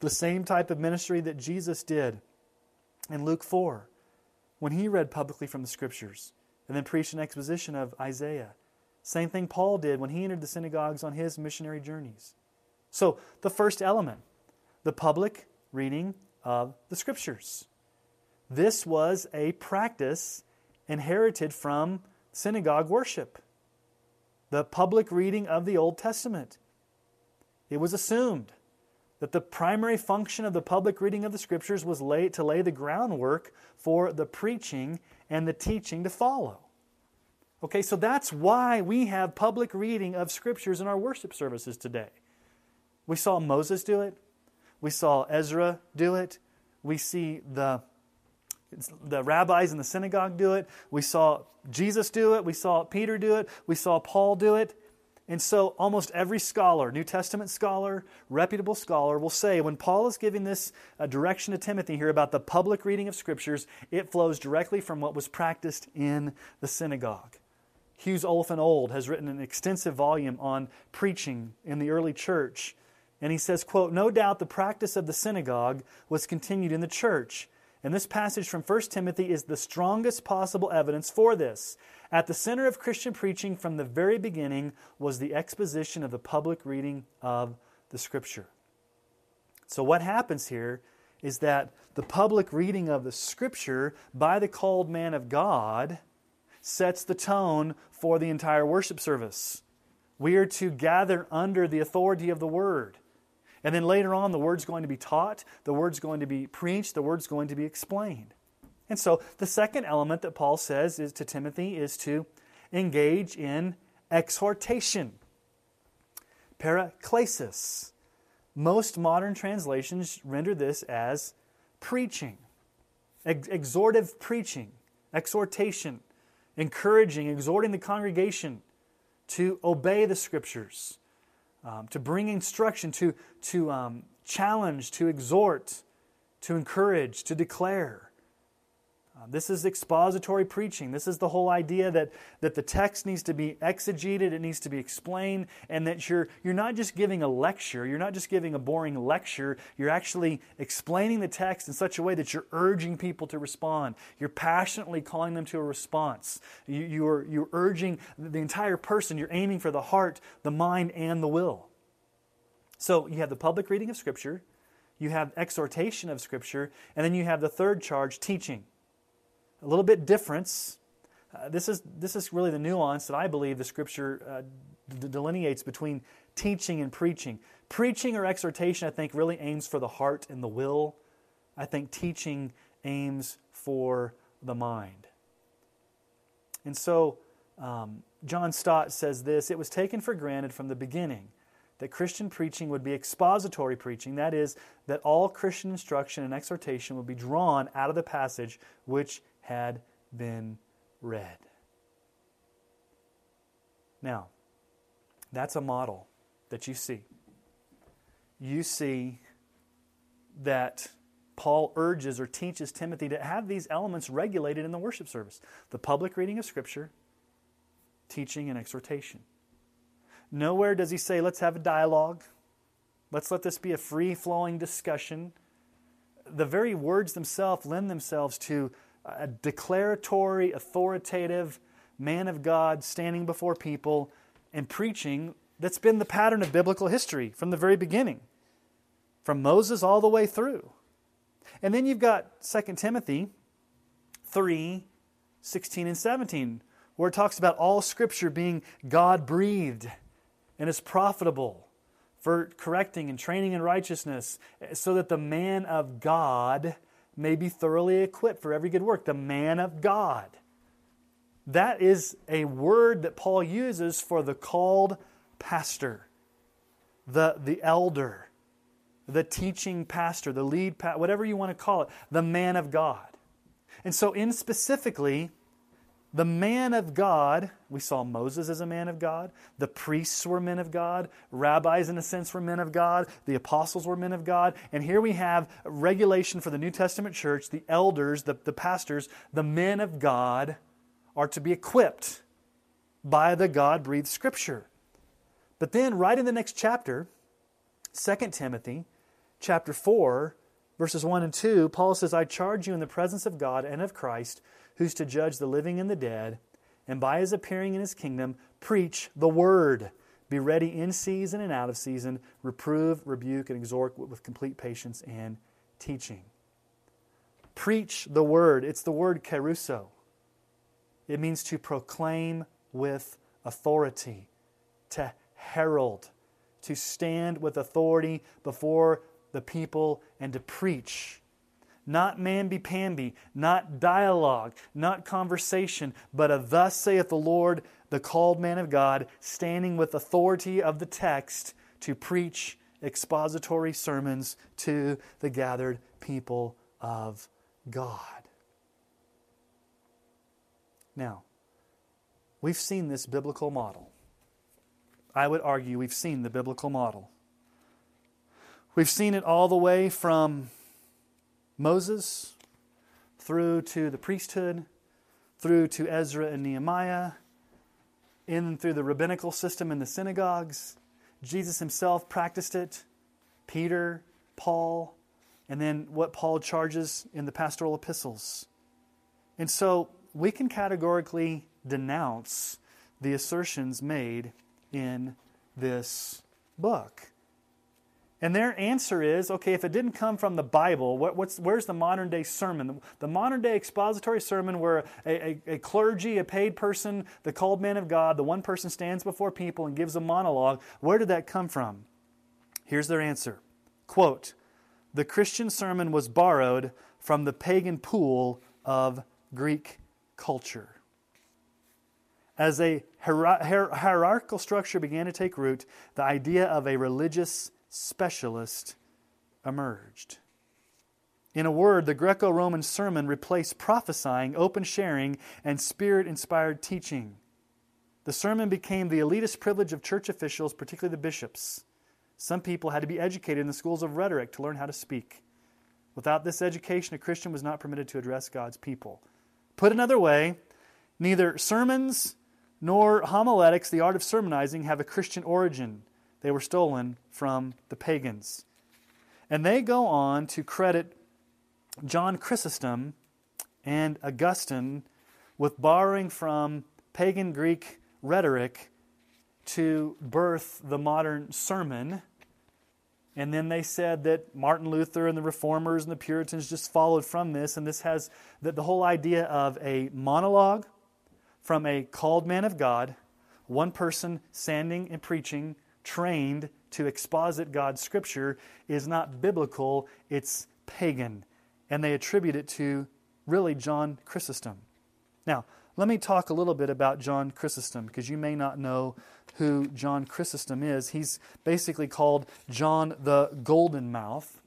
The same type of ministry that Jesus did in Luke 4 when he read publicly from the scriptures and then preached an exposition of Isaiah. Same thing Paul did when he entered the synagogues on his missionary journeys. So, the first element, the public reading of the Scriptures. This was a practice inherited from synagogue worship, the public reading of the Old Testament. It was assumed that the primary function of the public reading of the Scriptures was lay, to lay the groundwork for the preaching and the teaching to follow. Okay, so that's why we have public reading of Scriptures in our worship services today. We saw Moses do it, we saw Ezra do it, we see the the rabbis in the synagogue do it. We saw Jesus do it. We saw Peter do it. We saw Paul do it. And so, almost every scholar, New Testament scholar, reputable scholar, will say when Paul is giving this uh, direction to Timothy here about the public reading of scriptures, it flows directly from what was practiced in the synagogue. Hughes Oliphant Old has written an extensive volume on preaching in the early church. And he says, quote, No doubt the practice of the synagogue was continued in the church and this passage from 1 Timothy is the strongest possible evidence for this. At the center of Christian preaching from the very beginning was the exposition of the public reading of the Scripture. So, what happens here is that the public reading of the Scripture by the called man of God sets the tone for the entire worship service. We are to gather under the authority of the Word. And then later on, the word's going to be taught, the word's going to be preached, the word's going to be explained. And so the second element that Paul says is to Timothy is to engage in exhortation. Paraklesis. Most modern translations render this as preaching, ex- exhortive preaching, exhortation, encouraging, exhorting the congregation to obey the scriptures um, to bring instruction, to, to um, challenge, to exhort, to encourage, to declare. Uh, this is expository preaching. This is the whole idea that, that the text needs to be exegeted, it needs to be explained, and that you're, you're not just giving a lecture, you're not just giving a boring lecture, you're actually explaining the text in such a way that you're urging people to respond. You're passionately calling them to a response. You, you're, you're urging the entire person, you're aiming for the heart, the mind, and the will. So you have the public reading of Scripture, you have exhortation of Scripture, and then you have the third charge, teaching a little bit difference. Uh, this, is, this is really the nuance that I believe the scripture uh, d- delineates between teaching and preaching. Preaching or exhortation, I think, really aims for the heart and the will. I think teaching aims for the mind. And so, um, John Stott says this It was taken for granted from the beginning that Christian preaching would be expository preaching, that is, that all Christian instruction and exhortation would be drawn out of the passage which had been read. Now, that's a model that you see. You see that Paul urges or teaches Timothy to have these elements regulated in the worship service the public reading of Scripture, teaching, and exhortation. Nowhere does he say, let's have a dialogue. Let's let this be a free flowing discussion. The very words themselves lend themselves to a declaratory, authoritative man of God standing before people and preaching that's been the pattern of biblical history from the very beginning, from Moses all the way through. And then you've got 2 Timothy 3 16 and 17, where it talks about all scripture being God breathed and is profitable for correcting and training in righteousness, so that the man of God may be thoroughly equipped for every good work. The man of God. That is a word that Paul uses for the called pastor, the, the elder, the teaching pastor, the lead, whatever you want to call it, the man of God. And so, in specifically, the man of God, we saw Moses as a man of God. The priests were men of God. Rabbis, in a sense, were men of God. The apostles were men of God. And here we have regulation for the New Testament church. The elders, the, the pastors, the men of God are to be equipped by the God breathed scripture. But then, right in the next chapter, 2 Timothy, chapter 4, verses 1 and 2, Paul says, I charge you in the presence of God and of Christ who's to judge the living and the dead, and by his appearing in his kingdom, preach the word. Be ready in season and out of season, reprove, rebuke, and exhort with complete patience and teaching. Preach the word. It's the word kerusso. it means to proclaim with authority, to herald, to stand with authority before the people and to preach. Not mamby pamby, not dialogue, not conversation, but a thus saith the Lord, the called man of God, standing with authority of the text to preach expository sermons to the gathered people of God. Now, we've seen this biblical model. I would argue we've seen the biblical model. We've seen it all the way from Moses through to the priesthood, through to Ezra and Nehemiah, in through the rabbinical system in the synagogues. Jesus himself practiced it, Peter, Paul, and then what Paul charges in the pastoral epistles. And so we can categorically denounce the assertions made in this book. And their answer is okay, if it didn't come from the Bible, what, where's the modern day sermon? The modern day expository sermon where a, a, a, clergy, a paid person, the called man of God, the one person stands before people and gives a monologue, where did that come from? Here's their answer Quote, the Christian sermon was borrowed from the pagan pool of Greek culture. As a hierarchical structure began to take root, the idea of a religious specialist emerged. In a word, the Greco Roman sermon replaced prophesying, open sharing, and spirit inspired teaching. The sermon became the elitist privilege of church officials, particularly the bishops. Some people had to be educated in the schools of rhetoric to learn how to speak. Without this education, a Christian was not permitted to address God's people. Put another way, neither sermons nor homiletics, the art of sermonizing, have a Christian origin. They were stolen from the pagans. And they go on to credit John Chrysostom and Augustine with borrowing from pagan Greek rhetoric to birth the modern sermon. And then they said that Martin Luther and the Reformers and the Puritans just followed from this. And this has that the whole idea of a monologue from a called man of God, one person standing and preaching trained to exposit God's scripture is not biblical, it's pagan. And they attribute it to really John Chrysostom. Now, let me talk a little bit about John Chrysostom because you may not know who John Chrysostom is. He's basically called John the Golden Mouth.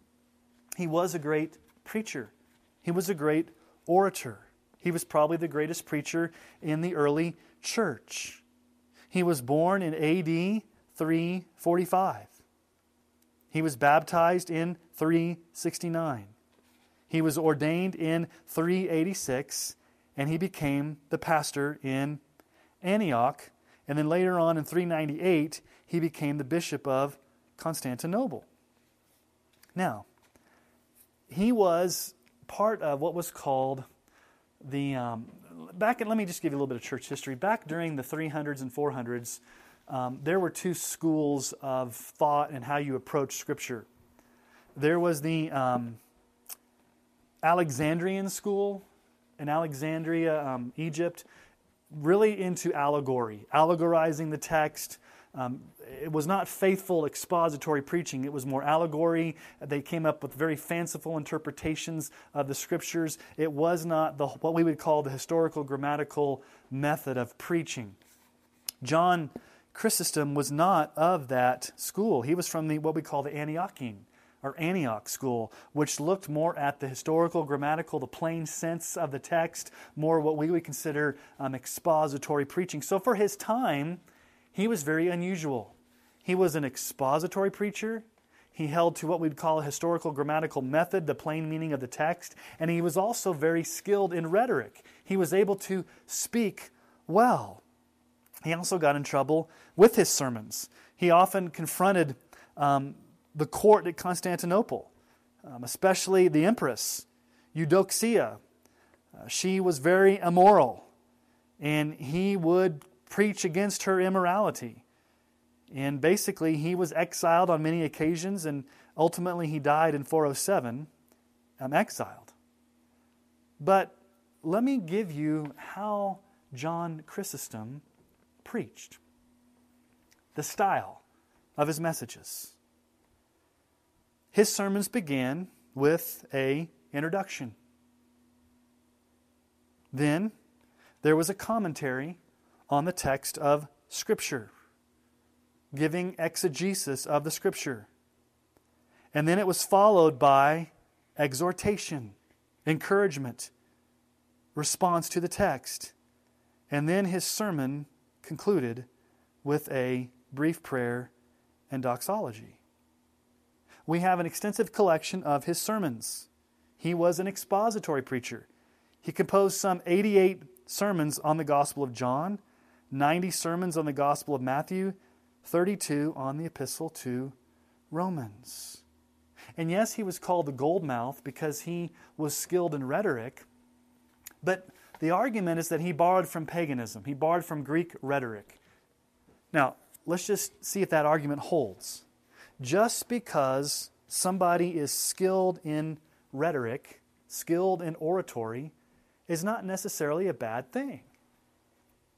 He was a great preacher, he was a great orator. He was probably the greatest preacher in the early church. He was born in AD 345. He was baptized in 369. He was ordained in 386, and he became the pastor in Antioch. And then later on in 398, he became the bishop of Constantinople. Now, he was part of what was called the. Um, back, let me just give you a little bit of church history. Back during the 300s and 400s, um, there were two schools of thought and how you approach Scripture. There was the um, Alexandrian school in Alexandria, um, Egypt, really into allegory, allegorizing the text. Um, it was not faithful expository preaching. It was more allegory. They came up with very fanciful interpretations of the scriptures. It was not the, what we would call the historical grammatical method of preaching. John Chrysostom was not of that school. He was from the what we call the Antiochian or Antioch school, which looked more at the historical, grammatical, the plain sense of the text, more what we would consider um, expository preaching. So for his time, he was very unusual. He was an expository preacher. He held to what we'd call a historical grammatical method, the plain meaning of the text, and he was also very skilled in rhetoric. He was able to speak well. He also got in trouble with his sermons. He often confronted um, the court at Constantinople, um, especially the empress, Eudoxia. Uh, she was very immoral, and he would preach against her immorality. And basically, he was exiled on many occasions, and ultimately, he died in 407, um, exiled. But let me give you how John Chrysostom preached, the style of his messages. His sermons began with a introduction. Then there was a commentary on the text of Scripture, giving exegesis of the Scripture. And then it was followed by exhortation, encouragement, response to the text. And then his sermon concluded with a brief prayer and doxology. We have an extensive collection of his sermons. He was an expository preacher. He composed some 88 sermons on the Gospel of John, 90 sermons on the Gospel of Matthew, 32 on the Epistle to Romans. And yes, he was called the gold mouth because he was skilled in rhetoric, but the argument is that he borrowed from paganism, he borrowed from Greek rhetoric. Now, let's just see if that argument holds. Just because somebody is skilled in rhetoric, skilled in oratory, is not necessarily a bad thing.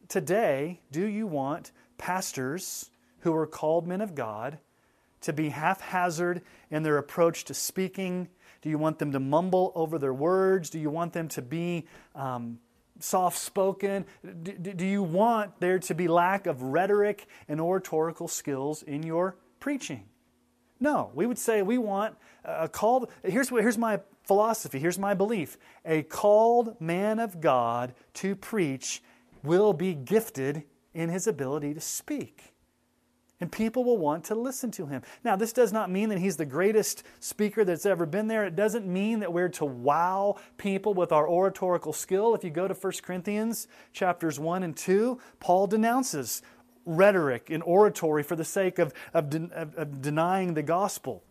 Today, do you want pastors who are called men of God to be haphazard in their approach to speaking? Do you want them to mumble over their words? Do you want them to be um, soft spoken? Do, do you want there to be lack of rhetoric and oratorical skills in your preaching? No, we would say we want a called. Here's, here's my philosophy, here's my belief. A called man of God to preach will be gifted in his ability to speak. And people will want to listen to him. Now, this does not mean that he's the greatest speaker that's ever been there. It doesn't mean that we're to wow people with our oratorical skill. If you go to 1 Corinthians chapters 1 and 2, Paul denounces rhetoric and oratory for the sake of, of, de- of denying the gospel.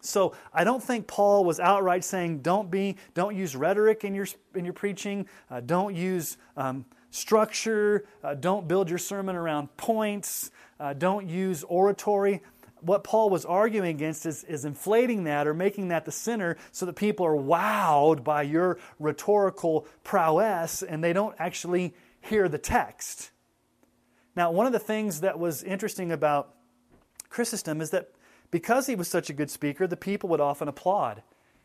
So I don't think Paul was outright saying, "Don't be, don't use rhetoric in your in your preaching. Uh, don't use um, structure. Uh, don't build your sermon around points. Uh, don't use oratory." What Paul was arguing against is, is inflating that or making that the center so that people are wowed by your rhetorical prowess and they don't actually hear the text. Now, one of the things that was interesting about Chrysostom is that because he was such a good speaker, the people would often applaud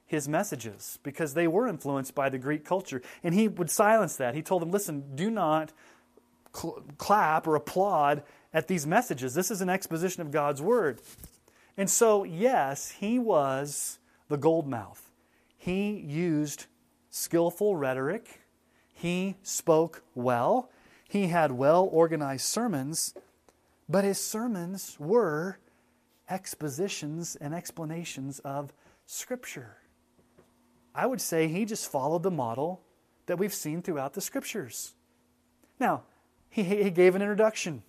his messages because they were influenced by the Greek culture. And he would silence that. He told them, listen, do not cl- clap or applaud at these messages. This is an exposition of God's word. And so, yes, he was the gold mouth. He used skillful rhetoric, he spoke well, he had well organized sermons, but his sermons were expositions and explanations of Scripture. I would say he just followed the model that we've seen throughout the Scriptures. Now, he, he gave an introduction.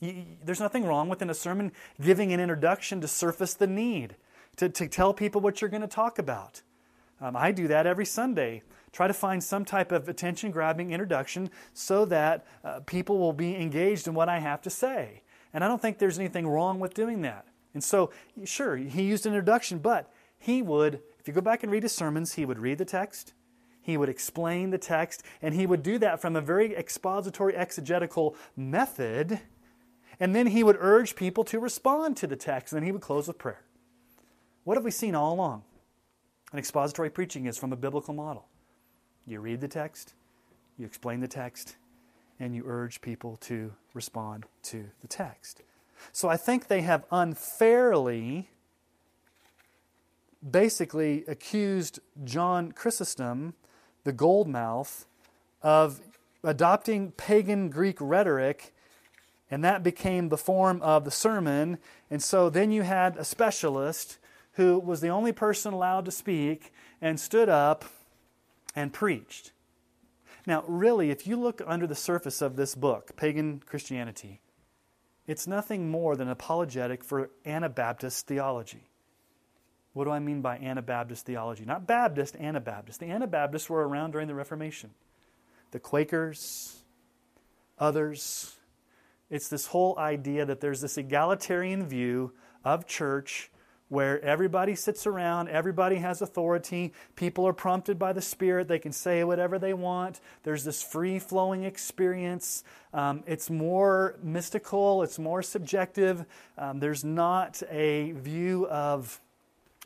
There's nothing wrong with in a sermon giving an introduction to surface the need, to, to tell people what you're going to talk about. Um, I do that every Sunday try to find some type of attention grabbing introduction so that uh, people will be engaged in what I have to say. And I don't think there's anything wrong with doing that. And so, sure, he used an introduction, but he would, if you go back and read his sermons, he would read the text, he would explain the text, and he would do that from a very expository, exegetical method. And then he would urge people to respond to the text, and then he would close with prayer. What have we seen all along? An expository preaching is from a biblical model. You read the text, you explain the text, and you urge people to respond to the text. So I think they have unfairly basically accused John Chrysostom, the goldmouth, of adopting pagan Greek rhetoric, and that became the form of the sermon. And so then you had a specialist who was the only person allowed to speak and stood up and preached. Now, really, if you look under the surface of this book, Pagan Christianity, it's nothing more than apologetic for Anabaptist theology. What do I mean by Anabaptist theology? Not Baptist, Anabaptist. The Anabaptists were around during the Reformation. The Quakers, others. It's this whole idea that there's this egalitarian view of church where everybody sits around, everybody has authority, people are prompted by the Spirit, they can say whatever they want. There's this free flowing experience. Um, it's more mystical, it's more subjective. Um, there's not a view of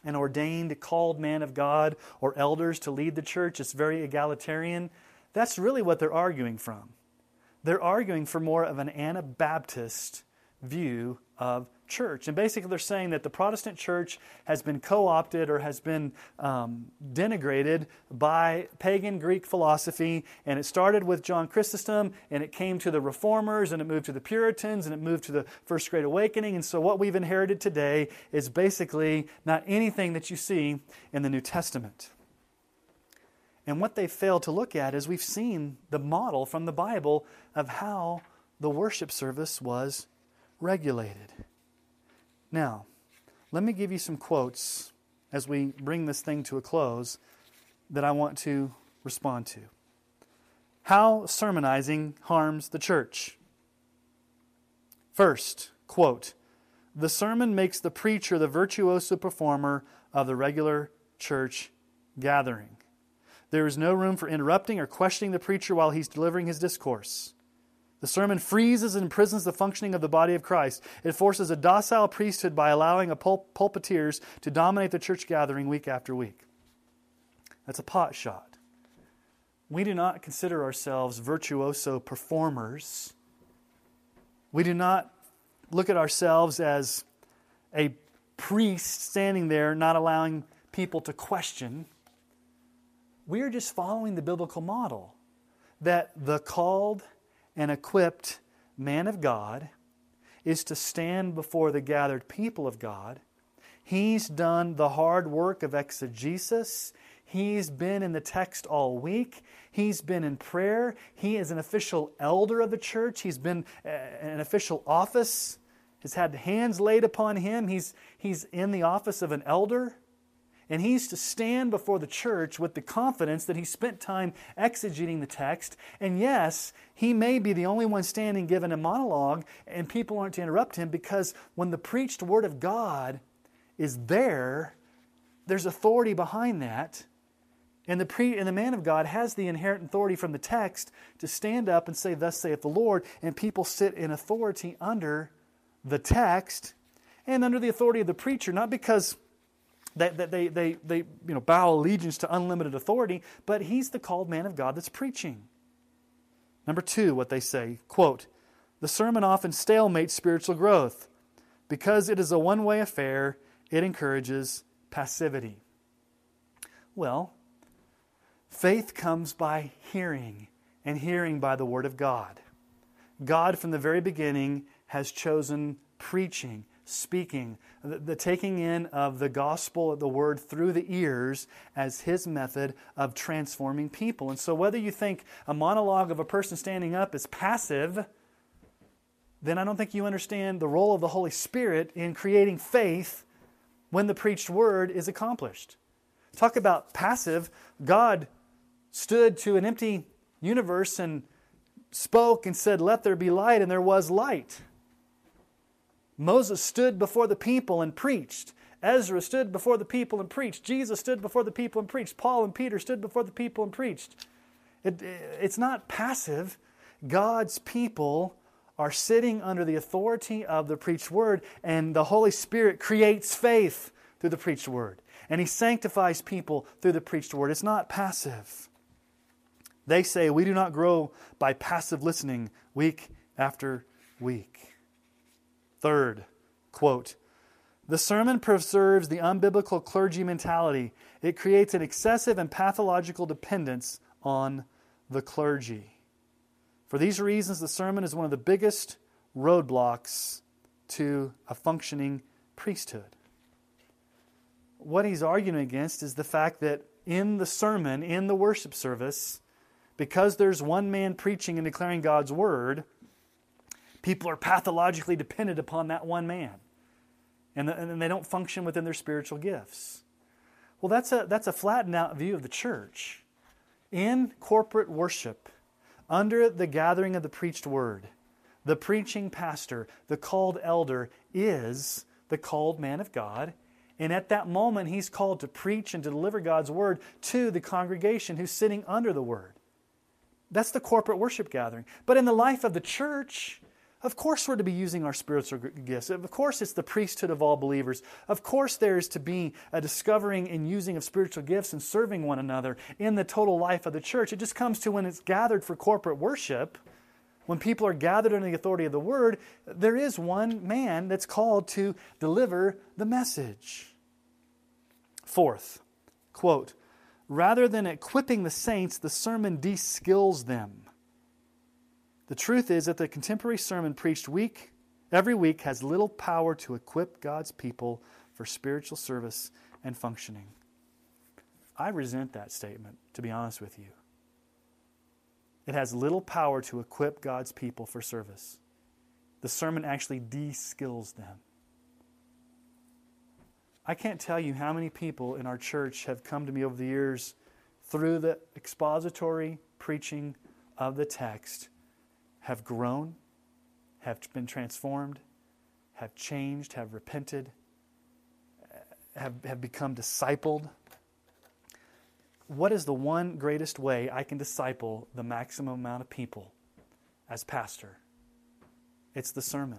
an ordained, called man of God or elders to lead the church. It's very egalitarian. That's really what they're arguing from. They're arguing for more of an Anabaptist view of church. And basically, they're saying that the Protestant church has been co opted or has been um, denigrated by pagan Greek philosophy. And it started with John Chrysostom, and it came to the Reformers, and it moved to the Puritans, and it moved to the First Great Awakening. And so, what we've inherited today is basically not anything that you see in the New Testament. And what they fail to look at is we've seen the model from the Bible of how the worship service was regulated. Now, let me give you some quotes as we bring this thing to a close that I want to respond to. How sermonizing harms the church. First, quote, the sermon makes the preacher the virtuoso performer of the regular church gathering. There is no room for interrupting or questioning the preacher while he's delivering his discourse. The sermon freezes and imprisons the functioning of the body of Christ. It forces a docile priesthood by allowing a pul- pulpiteers to dominate the church gathering week after week. That's a pot shot. We do not consider ourselves virtuoso performers. We do not look at ourselves as a priest standing there not allowing people to question. We are just following the biblical model that the called and equipped man of God is to stand before the gathered people of God. He's done the hard work of exegesis. He's been in the text all week. He's been in prayer. He is an official elder of the church. He's been uh, an official office. Has had hands laid upon him. He's, he's in the office of an elder. And he's to stand before the church with the confidence that he spent time exegeting the text. And yes, he may be the only one standing giving a monologue, and people aren't to interrupt him because when the preached word of God is there, there's authority behind that. And the, pre, and the man of God has the inherent authority from the text to stand up and say, Thus saith the Lord, and people sit in authority under the text and under the authority of the preacher, not because that, that they, they, they you know, bow allegiance to unlimited authority, but he's the called man of God that's preaching. Number two, what they say, quote, the sermon often stalemates spiritual growth. Because it is a one way affair, it encourages passivity. Well, faith comes by hearing, and hearing by the Word of God. God, from the very beginning, has chosen preaching speaking, the, the, taking in of the gospel, the word through the ears as his method of transforming people. And so, whether you think a monologue of a person standing up is passive, then I don't think you understand the role of the Holy Spirit in creating faith when the preached word is accomplished. Talk about passive. God stood to an empty universe and spoke and said, Let there be light, and there was light. Moses stood before the people and preached. Ezra stood before the people and preached. Jesus stood before the people and preached. Paul and Peter stood before the people and preached. It, it's not passive. God's people are sitting under the authority of the preached word, and the Holy Spirit creates faith through the preached word. And He sanctifies people through the preached word. It's not passive. They say we do not grow by passive listening week after week. Third, quote, the sermon preserves the unbiblical clergy mentality. It creates an excessive and pathological dependence on the clergy. For these reasons, the sermon is one of the biggest roadblocks to a functioning priesthood. What he's arguing against is the fact that in the sermon, in the worship service, because there's one man preaching and declaring God's word, People are pathologically dependent upon that one man, and, the, and they don't function within their spiritual gifts. Well, that's a, that's a flattened out view of the church. In corporate worship, under the gathering of the preached word, the preaching pastor, the called elder, is the called man of God, And at that moment, he's called to preach and to deliver God's word to the congregation who's sitting under the word. That's the corporate worship gathering. But in the life of the church, of course, we're to be using our spiritual gifts. Of course, it's the priesthood of all believers. Of course, there is to be a discovering and using of spiritual gifts and serving one another in the total life of the church. It just comes to when it's gathered for corporate worship, when people are gathered under the authority of the word, there is one man that's called to deliver the message. Fourth, quote, rather than equipping the saints, the sermon de-skills them. The truth is that the contemporary sermon preached week every week has little power to equip God's people for spiritual service and functioning. I resent that statement, to be honest with you. It has little power to equip God's people for service. The sermon actually de skills them. I can't tell you how many people in our church have come to me over the years through the expository preaching of the text have grown, have been transformed, have changed, have repented, uh, have, have become discipled. What is the one greatest way I can disciple the maximum amount of people as pastor? It's the sermon.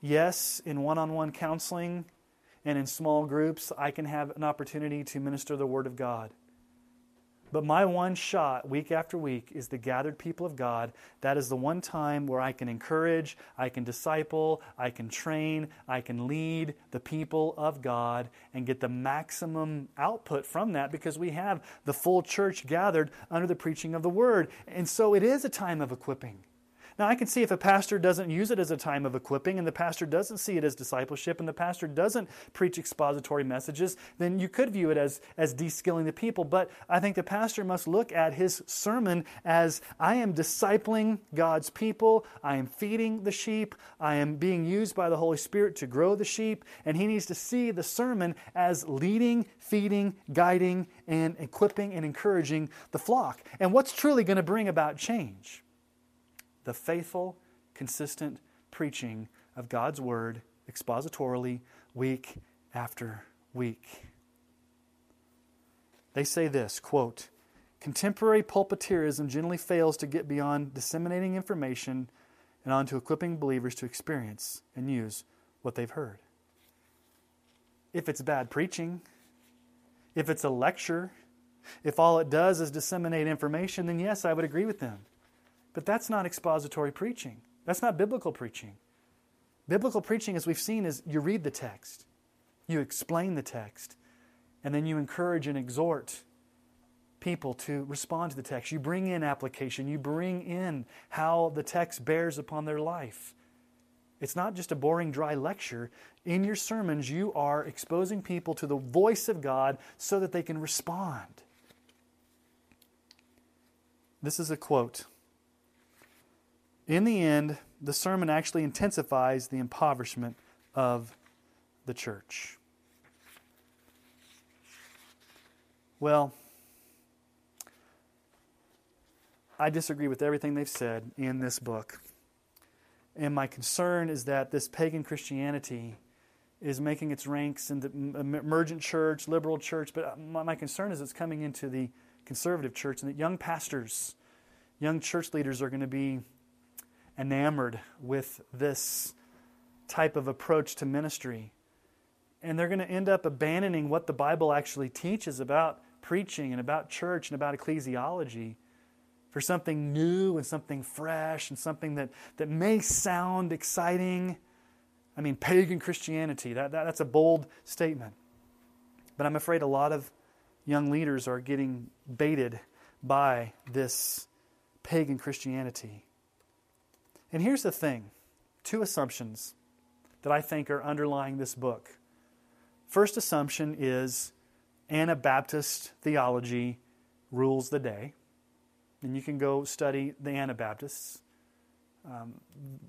Yes, in one on one counseling and in small groups, I can have an opportunity to minister the Word of God. But my one shot week after week is the gathered people of God. That is the one time where I can encourage, I can disciple, I can train, I can lead the people of God and get the maximum output from that because we have the full church gathered under the preaching of the word. And so it is a time of equipping. Now, I can see if a pastor doesn't use it as a time of equipping and the pastor doesn't see it as discipleship and the pastor doesn't preach expository messages, then you could view it as, as de-skilling the people. But I think the pastor must look at his sermon as I am discipling God's people, I am feeding the sheep, I am being used by the Holy Spirit to grow the sheep, and he needs to see the sermon as leading, feeding, guiding, and equipping and encouraging the flock. And what's truly going to bring about change? The faithful, consistent preaching of God's Word expositorily week after week. They say this quote, Contemporary pulpiteerism generally fails to get beyond disseminating information and on to equipping believers to experience and use what they've heard. If it's bad preaching, if it's a lecture, if all it does is disseminate information, then yes, I would agree with them. But that's not expository preaching. That's not biblical preaching. Biblical preaching, as we've seen, is you read the text, you explain the text, and then you encourage and exhort people to respond to the text. You bring in application, you bring in how the text bears upon their life. It's not just a boring, dry lecture. In your sermons, you are exposing people to the voice of God so that they can respond. This is a quote in the end, the sermon actually intensifies the impoverishment of the church. Well, I disagree with everything they've said in this book. And my concern is that this pagan Christianity is making its ranks in the emergent church, liberal church, but uh, my concern is it's coming into the conservative church and that young pastors, young church leaders are going to be enamored with this type of approach to ministry. And they're going to end up abandoning what the Bible actually teaches about preaching and about church and about ecclesiology for something new and something fresh and something that, that may sound exciting. I mean, pagan Christianity, that, that, that's a bold statement. But I'm afraid a lot of young leaders are getting baited by this pagan Christianity. And here's the thing two assumptions that I think are underlying this book. First assumption is Anabaptist theology rules the day. And you can go study the Anabaptists, um,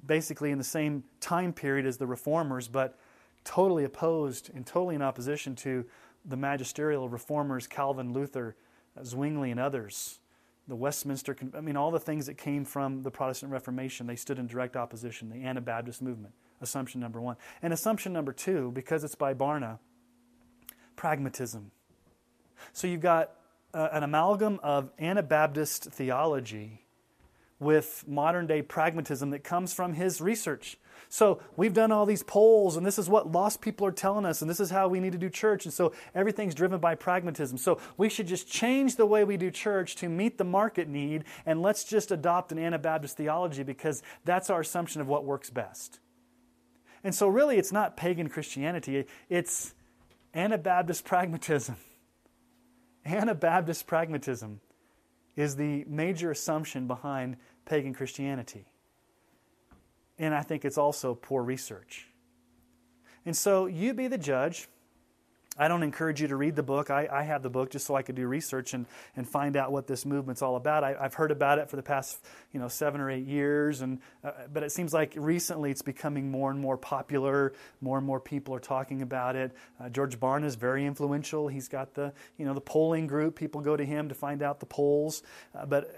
basically in the same time period as the Reformers, but totally opposed and totally in opposition to the magisterial reformers, Calvin, Luther, Zwingli, and others the Westminster, I mean, all the things that came from the Protestant Reformation, they stood in direct opposition, the Anabaptist movement. Assumption number one. And assumption number two, because it's by Barna, pragmatism. So you've got uh, an amalgam of Anabaptist theology with modern day pragmatism that comes from his research. So we've done all these polls, and this is what lost people are telling us, and this is how we need to do church. And so everything's driven by pragmatism. So we should just change the way we do church to meet the market need, and let's just adopt an Anabaptist theology because that's our assumption of what works best. And so, really, it's not pagan Christianity, it's Anabaptist pragmatism. Anabaptist pragmatism is the major assumption behind pagan Christianity. And I think it's also poor research. And so you be the judge. I don't encourage you to read the book. I, I, have the book just so I could do research and, and find out what this movement's all about. I, have heard about it for the past you know seven or eight years, and uh, but it seems like recently it's becoming more and more popular. More and more people are talking about it. Uh, George Barna is very influential. He's got the you know the polling group. People go to him to find out the polls. Uh, but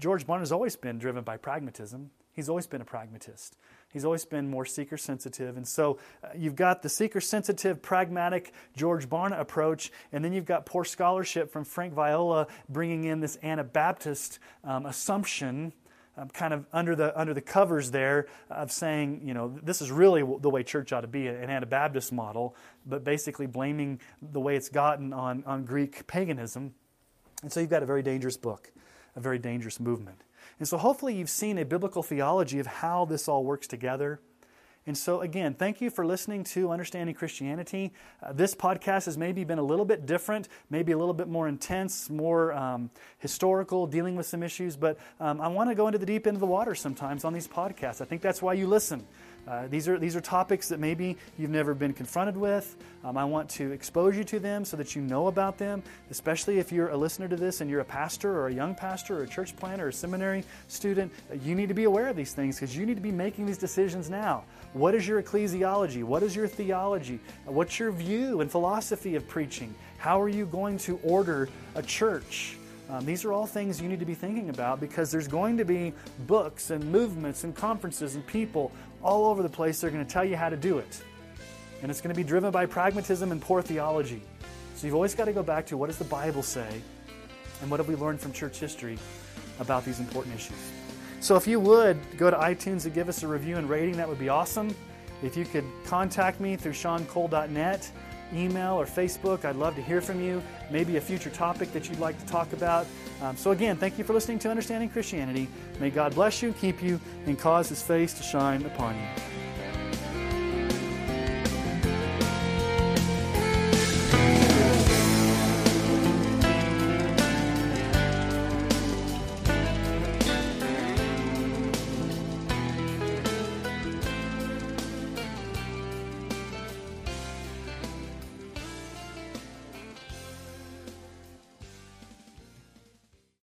George Barna has always been driven by pragmatism. He's always been a pragmatist. He's always been more seeker sensitive. And so uh, you've got the seeker sensitive, pragmatic George Barna approach, and then you've got poor scholarship from Frank Viola bringing in this Anabaptist um, assumption. Um, kind of under the under the covers there of saying, you know, this is really the way church ought to be, an Anabaptist model, but basically blaming the way it's gotten on, on Greek paganism. And so you've got a very dangerous book, a very dangerous movement. And so hopefully you've seen a biblical theology of how this all works together. And so, again, thank you for listening to Understanding Christianity. Uh, this podcast has maybe been a little bit different, maybe a little bit more intense, more um, historical, dealing with some issues, but um, I want to go into the deep end of the water sometimes on these podcasts. I think that's why you listen. Uh, these, are, these are topics that maybe you've never been confronted with. Um, I want to expose you to them so that you know about them, especially if you're a listener to this and you're a pastor or a young pastor or a church planter or a seminary student. Uh, you need to be aware of these things because you need to be making these decisions now. What is your ecclesiology? What is your theology? What's your view and philosophy of preaching? How are you going to order a church? Um, these are all things you need to be thinking about because there's going to be books and movements and conferences and people all over the place. They're going to tell you how to do it. And it's going to be driven by pragmatism and poor theology. So you've always got to go back to what does the Bible say and what have we learned from church history about these important issues. So if you would go to iTunes and give us a review and rating, that would be awesome. If you could contact me through seancole.net, email or Facebook, I'd love to hear from you. Maybe a future topic that you'd like to talk about. Um, so, again, thank you for listening to Understanding Christianity. May God bless you, keep you, and cause his face to shine upon you.